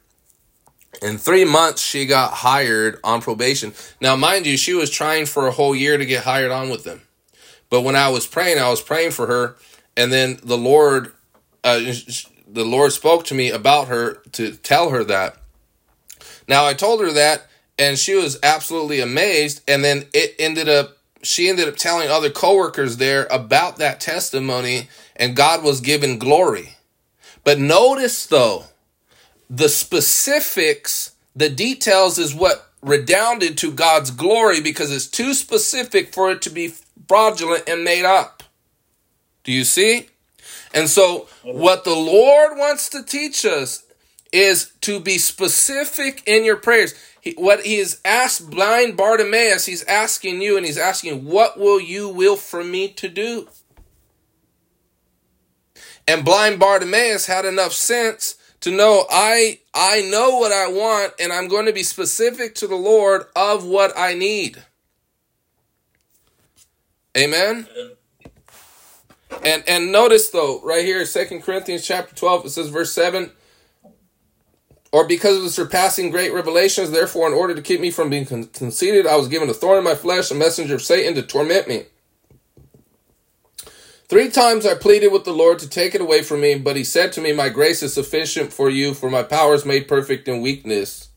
In three months, she got hired on probation. Now, mind you, she was trying for a whole year to get hired on with them. But when I was praying, I was praying for her, and then the Lord, uh, the Lord spoke to me about her to tell her that. Now I told her that, and she was absolutely amazed. And then it ended up, she ended up telling other coworkers there about that testimony, and God was given glory. But notice though, the specifics, the details is what redounded to God's glory because it's too specific for it to be fraudulent and made up. Do you see? And so, what the Lord wants to teach us is to be specific in your prayers. He, what he has asked blind Bartimaeus, he's asking you, and he's asking, What will you will for me to do? And blind Bartimaeus had enough sense to know I I know what I want and I'm going to be specific to the Lord of what I need. Amen. And and notice though, right here, Second Corinthians chapter 12, it says verse 7 or because of the surpassing great revelations, therefore, in order to keep me from being con- conceited, I was given a thorn in my flesh, a messenger of Satan to torment me. Three times I pleaded with the Lord to take it away from me, but he said to me, My grace is sufficient for you, for my power is made perfect in weakness.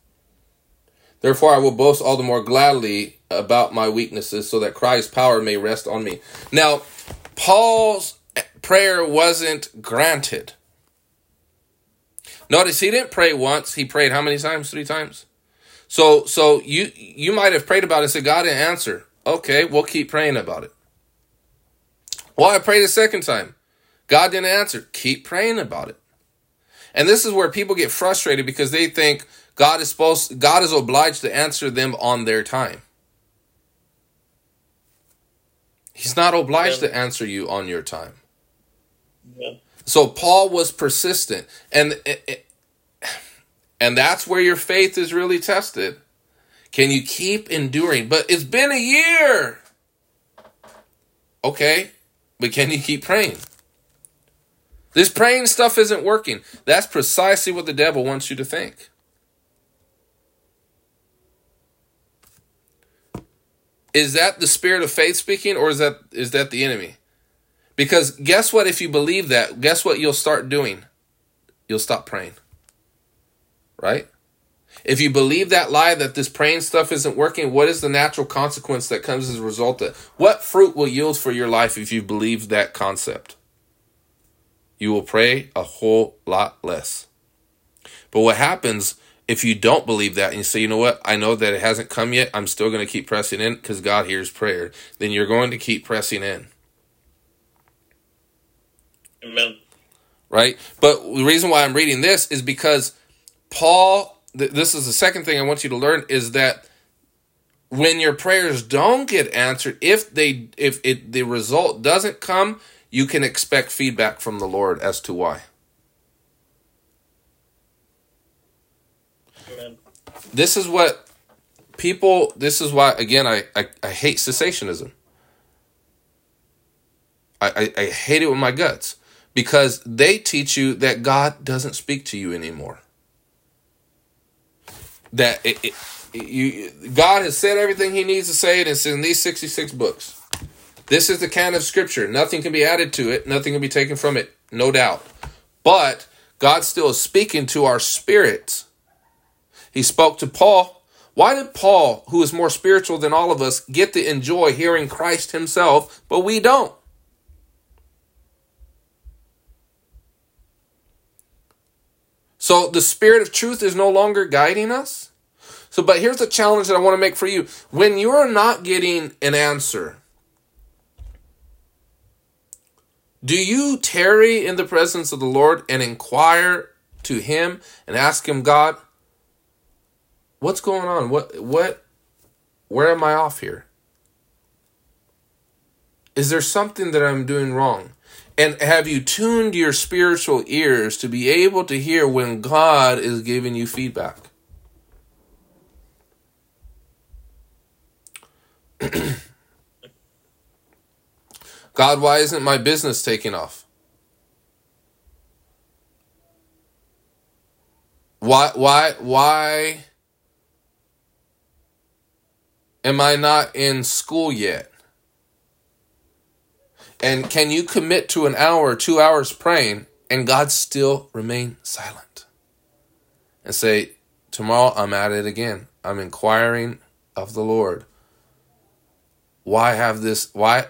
Therefore, I will boast all the more gladly about my weaknesses, so that Christ's power may rest on me. Now, Paul's prayer wasn't granted. Notice he didn't pray once. He prayed how many times? Three times. So so you you might have prayed about it and said, God didn't answer. Okay, we'll keep praying about it. Well, I prayed a second time. God didn't answer. Keep praying about it. And this is where people get frustrated because they think God is supposed God is obliged to answer them on their time. He's not obliged Yeah. to answer you on your time. Yeah. So Paul was persistent, and eh, eh, and that's where your faith is really tested. Can you keep enduring? But it's been a year. Okay, but can you keep praying? This praying stuff isn't working. That's precisely what the devil wants you to think. Is that the spirit of faith speaking, or is that is that the enemy? Because guess what? If you believe that, guess what you'll start doing? You'll stop praying. Right? If you believe that lie that this praying stuff isn't working, what is the natural consequence that comes as a result of it? what fruit will yield for your life if you believe that concept? You will pray a whole lot less. But what happens if you don't believe that and you say, you know what, I know that it hasn't come yet, I'm still going to keep pressing in because God hears prayer, then you're going to keep pressing in. Amen. right? But the reason why I'm reading this is because Paul, th- this is the second thing I want you to learn is that when your prayers don't get answered, if they if it the result doesn't come, you can expect feedback from the Lord as to why. Amen. This is what people this is why again I, I, I hate cessationism. I, I, I hate it with my guts because they teach you that God doesn't speak to you anymore. That it, it, you God has said everything He needs to say, and it's in these sixty six books. This is the canon of Scripture. Nothing can be added to it. Nothing can be taken from it. No doubt. But God still is speaking to our spirits. He spoke to Paul. Why did Paul, who is more spiritual than all of us, get to enjoy hearing Christ Himself, but we don't? So the spirit of truth is no longer guiding us. So, but here's the challenge that I want to make for you. When you're not getting an answer, do you tarry in the presence of the Lord and inquire to Him and ask Him, God, what's going on? What, what, where am I off here? Is there something that I'm doing wrong? And have you tuned your spiritual ears to be able to hear when God is giving you feedback? (clears throat) God, why isn't my business taking off? Why why why am I not in school yet? And can you commit to an hour or 2 hours praying and God still remain silent? And say, "Tomorrow I'm at it again. I'm inquiring of the Lord." why have this why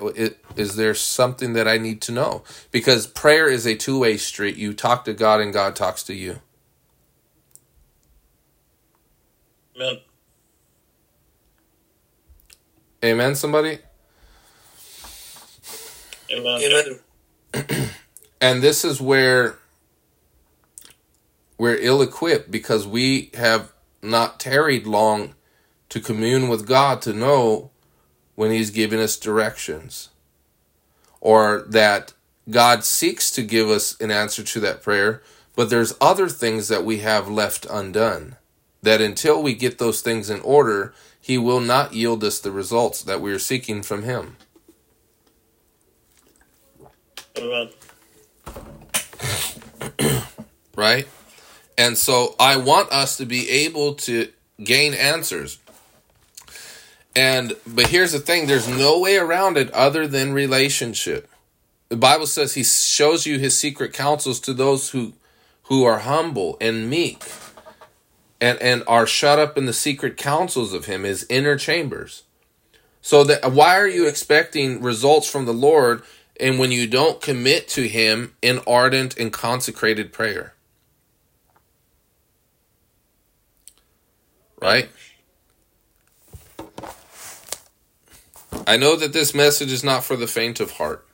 is there something that i need to know because prayer is a two-way street you talk to god and god talks to you Amen. amen somebody Amen. Amen. (clears throat) and this is where we're ill-equipped because we have not tarried long to commune with god to know when he's giving us directions or that God seeks to give us an answer to that prayer, but there's other things that we have left undone. That until we get those things in order, he will not yield us the results that we are seeking from him. (coughs) Right? And so I want us to be able to gain answers. And but here's the thing, there's no way around it other than relationship. The Bible says he shows you his secret counsels to those who who are humble and meek and and are shut up in the secret counsels of him, his inner chambers. So that why are you expecting results from the Lord and when you don't commit to him in ardent and consecrated prayer? Right? I know that this message is not for the faint of heart.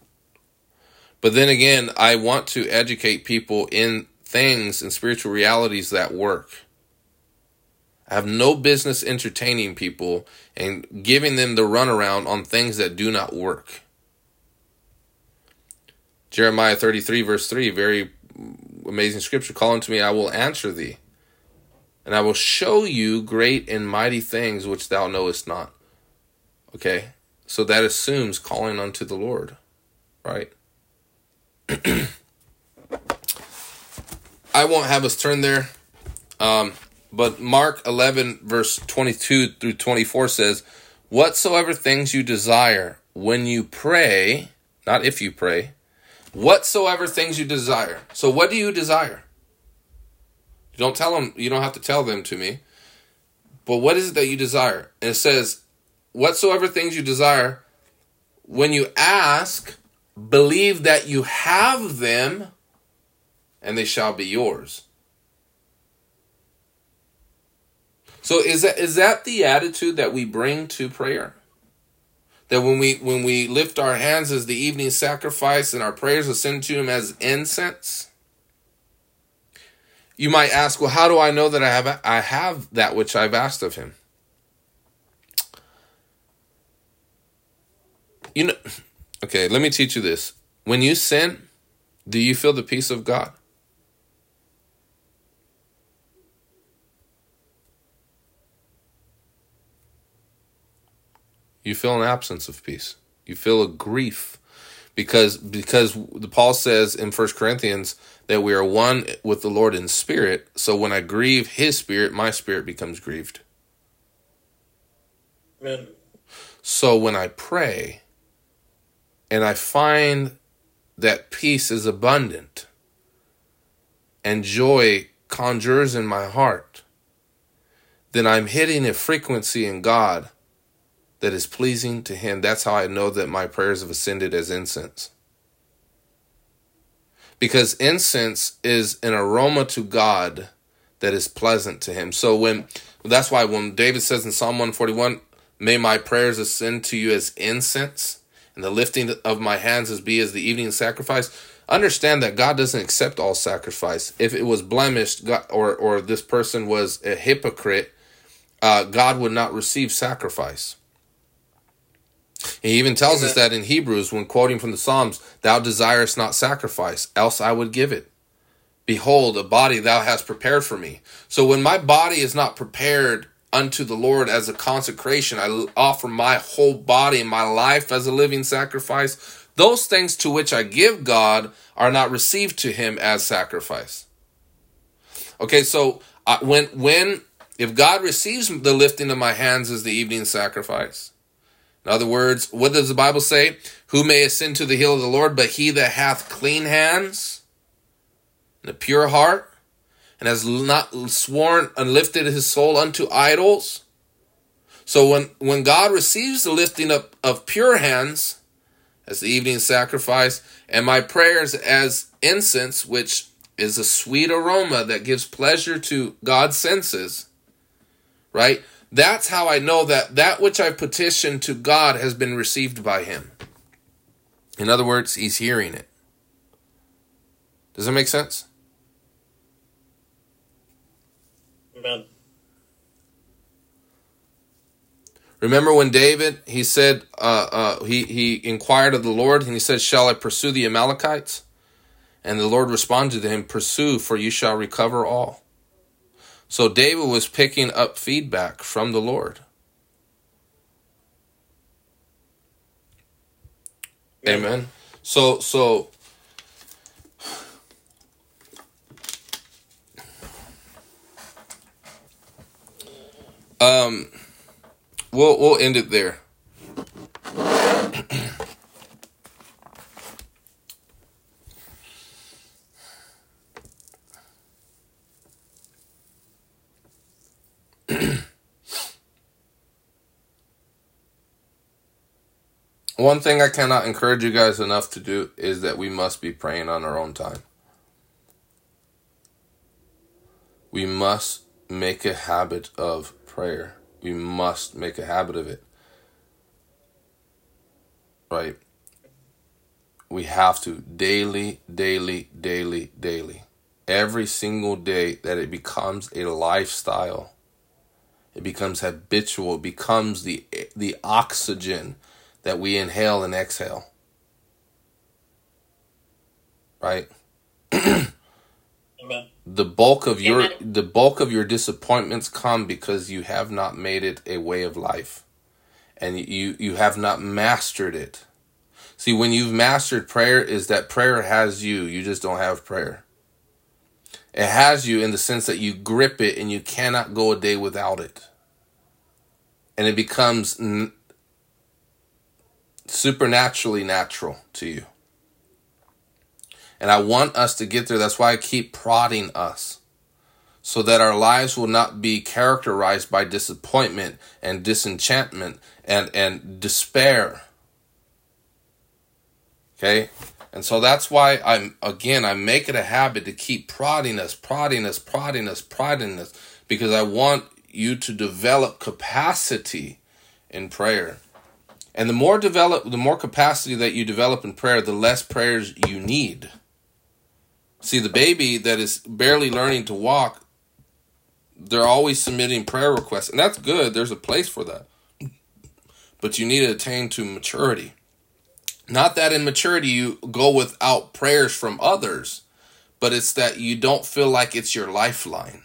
But then again, I want to educate people in things and spiritual realities that work. I have no business entertaining people and giving them the runaround on things that do not work. Jeremiah 33, verse 3, very amazing scripture. Call unto me, I will answer thee, and I will show you great and mighty things which thou knowest not. Okay? So that assumes calling unto the Lord, right? (clears throat) I won't have us turn there. Um, but Mark 11, verse 22 through 24 says, Whatsoever things you desire when you pray, not if you pray, whatsoever things you desire. So, what do you desire? You don't tell them, you don't have to tell them to me. But what is it that you desire? And it says, whatsoever things you desire, when you ask, believe that you have them, and they shall be yours. So is that is that the attitude that we bring to prayer? That when we when we lift our hands as the evening sacrifice and our prayers ascend to him as incense? You might ask, well, how do I know that I have I have that which I've asked of him? You know, okay, let me teach you this. When you sin, do you feel the peace of God? You feel an absence of peace. You feel a grief because because the Paul says in First Corinthians that we are one with the Lord in spirit. So when I grieve his spirit, my spirit becomes grieved. Amen. So when I pray, and I find that peace is abundant and joy conjures in my heart, then I'm hitting a frequency in God that is pleasing to Him. That's how I know that my prayers have ascended as incense. Because incense is an aroma to God that is pleasant to Him. So when that's why when David says in Psalm 141, May my prayers ascend to you as incense and the lifting of my hands as be as the evening sacrifice. Understand that God doesn't accept all sacrifice. If it was blemished, God, or or this person was a hypocrite, uh, God would not receive sacrifice. He even tells us that in Hebrews when quoting from the Psalms, "Thou desirest not sacrifice, else I would give it." Behold, a body thou hast prepared for me. So when my body is not prepared unto the Lord as a consecration. I offer my whole body and my life as a living sacrifice. those things to which I give God are not received to him as sacrifice. Okay, so uh, when when if God receives the lifting of my hands as the evening sacrifice, in other words, what does the Bible say? Who may ascend to the hill of the Lord, but he that hath clean hands and a pure heart, and has not sworn and lifted his soul unto idols. So when when God receives the lifting up of pure hands as the evening sacrifice, and my prayers as incense, which is a sweet aroma that gives pleasure to God's senses, right? That's how I know that that which I petitioned to God has been received by Him. In other words, He's hearing it. Does that make sense? Amen. Remember when David he said uh, uh, he he inquired of the Lord and he said, "Shall I pursue the Amalekites?" And the Lord responded to him, "Pursue, for you shall recover all." So David was picking up feedback from the Lord. Amen. So so um we'll we'll end it there. (clears throat) (clears throat) One thing I cannot encourage you guys enough to do is that we must be praying on our own time. We must make a habit of prayer. We must make a habit of it. Right? We have to daily, daily, daily, daily. Every single day that it becomes a lifestyle. It becomes habitual, it becomes the the oxygen that we inhale and exhale. Right? Amen. the bulk of your Amen. the bulk of your disappointments come because you have not made it a way of life and you you have not mastered it see when you've mastered prayer is that prayer has you you just don't have prayer it has you in the sense that you grip it and you cannot go a day without it and it becomes n- supernaturally natural to you and I want us to get there. That's why I keep prodding us. So that our lives will not be characterized by disappointment and disenchantment and, and despair. Okay? And so that's why I'm, again, I make it a habit to keep prodding us, prodding us, prodding us, prodding us, because I want you to develop capacity in prayer. And the more develop, the more capacity that you develop in prayer, the less prayers you need. See, the baby that is barely learning to walk, they're always submitting prayer requests, and that's good. There's a place for that. But you need to attain to maturity. Not that in maturity you go without prayers from others, but it's that you don't feel like it's your lifeline.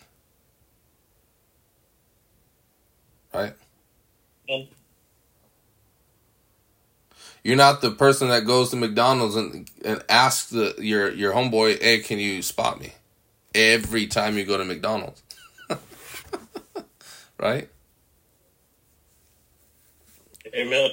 Right? You're not the person that goes to McDonald's and, and asks the your your homeboy, "Hey, can you spot me?" Every time you go to McDonald's, (laughs) right? Amen.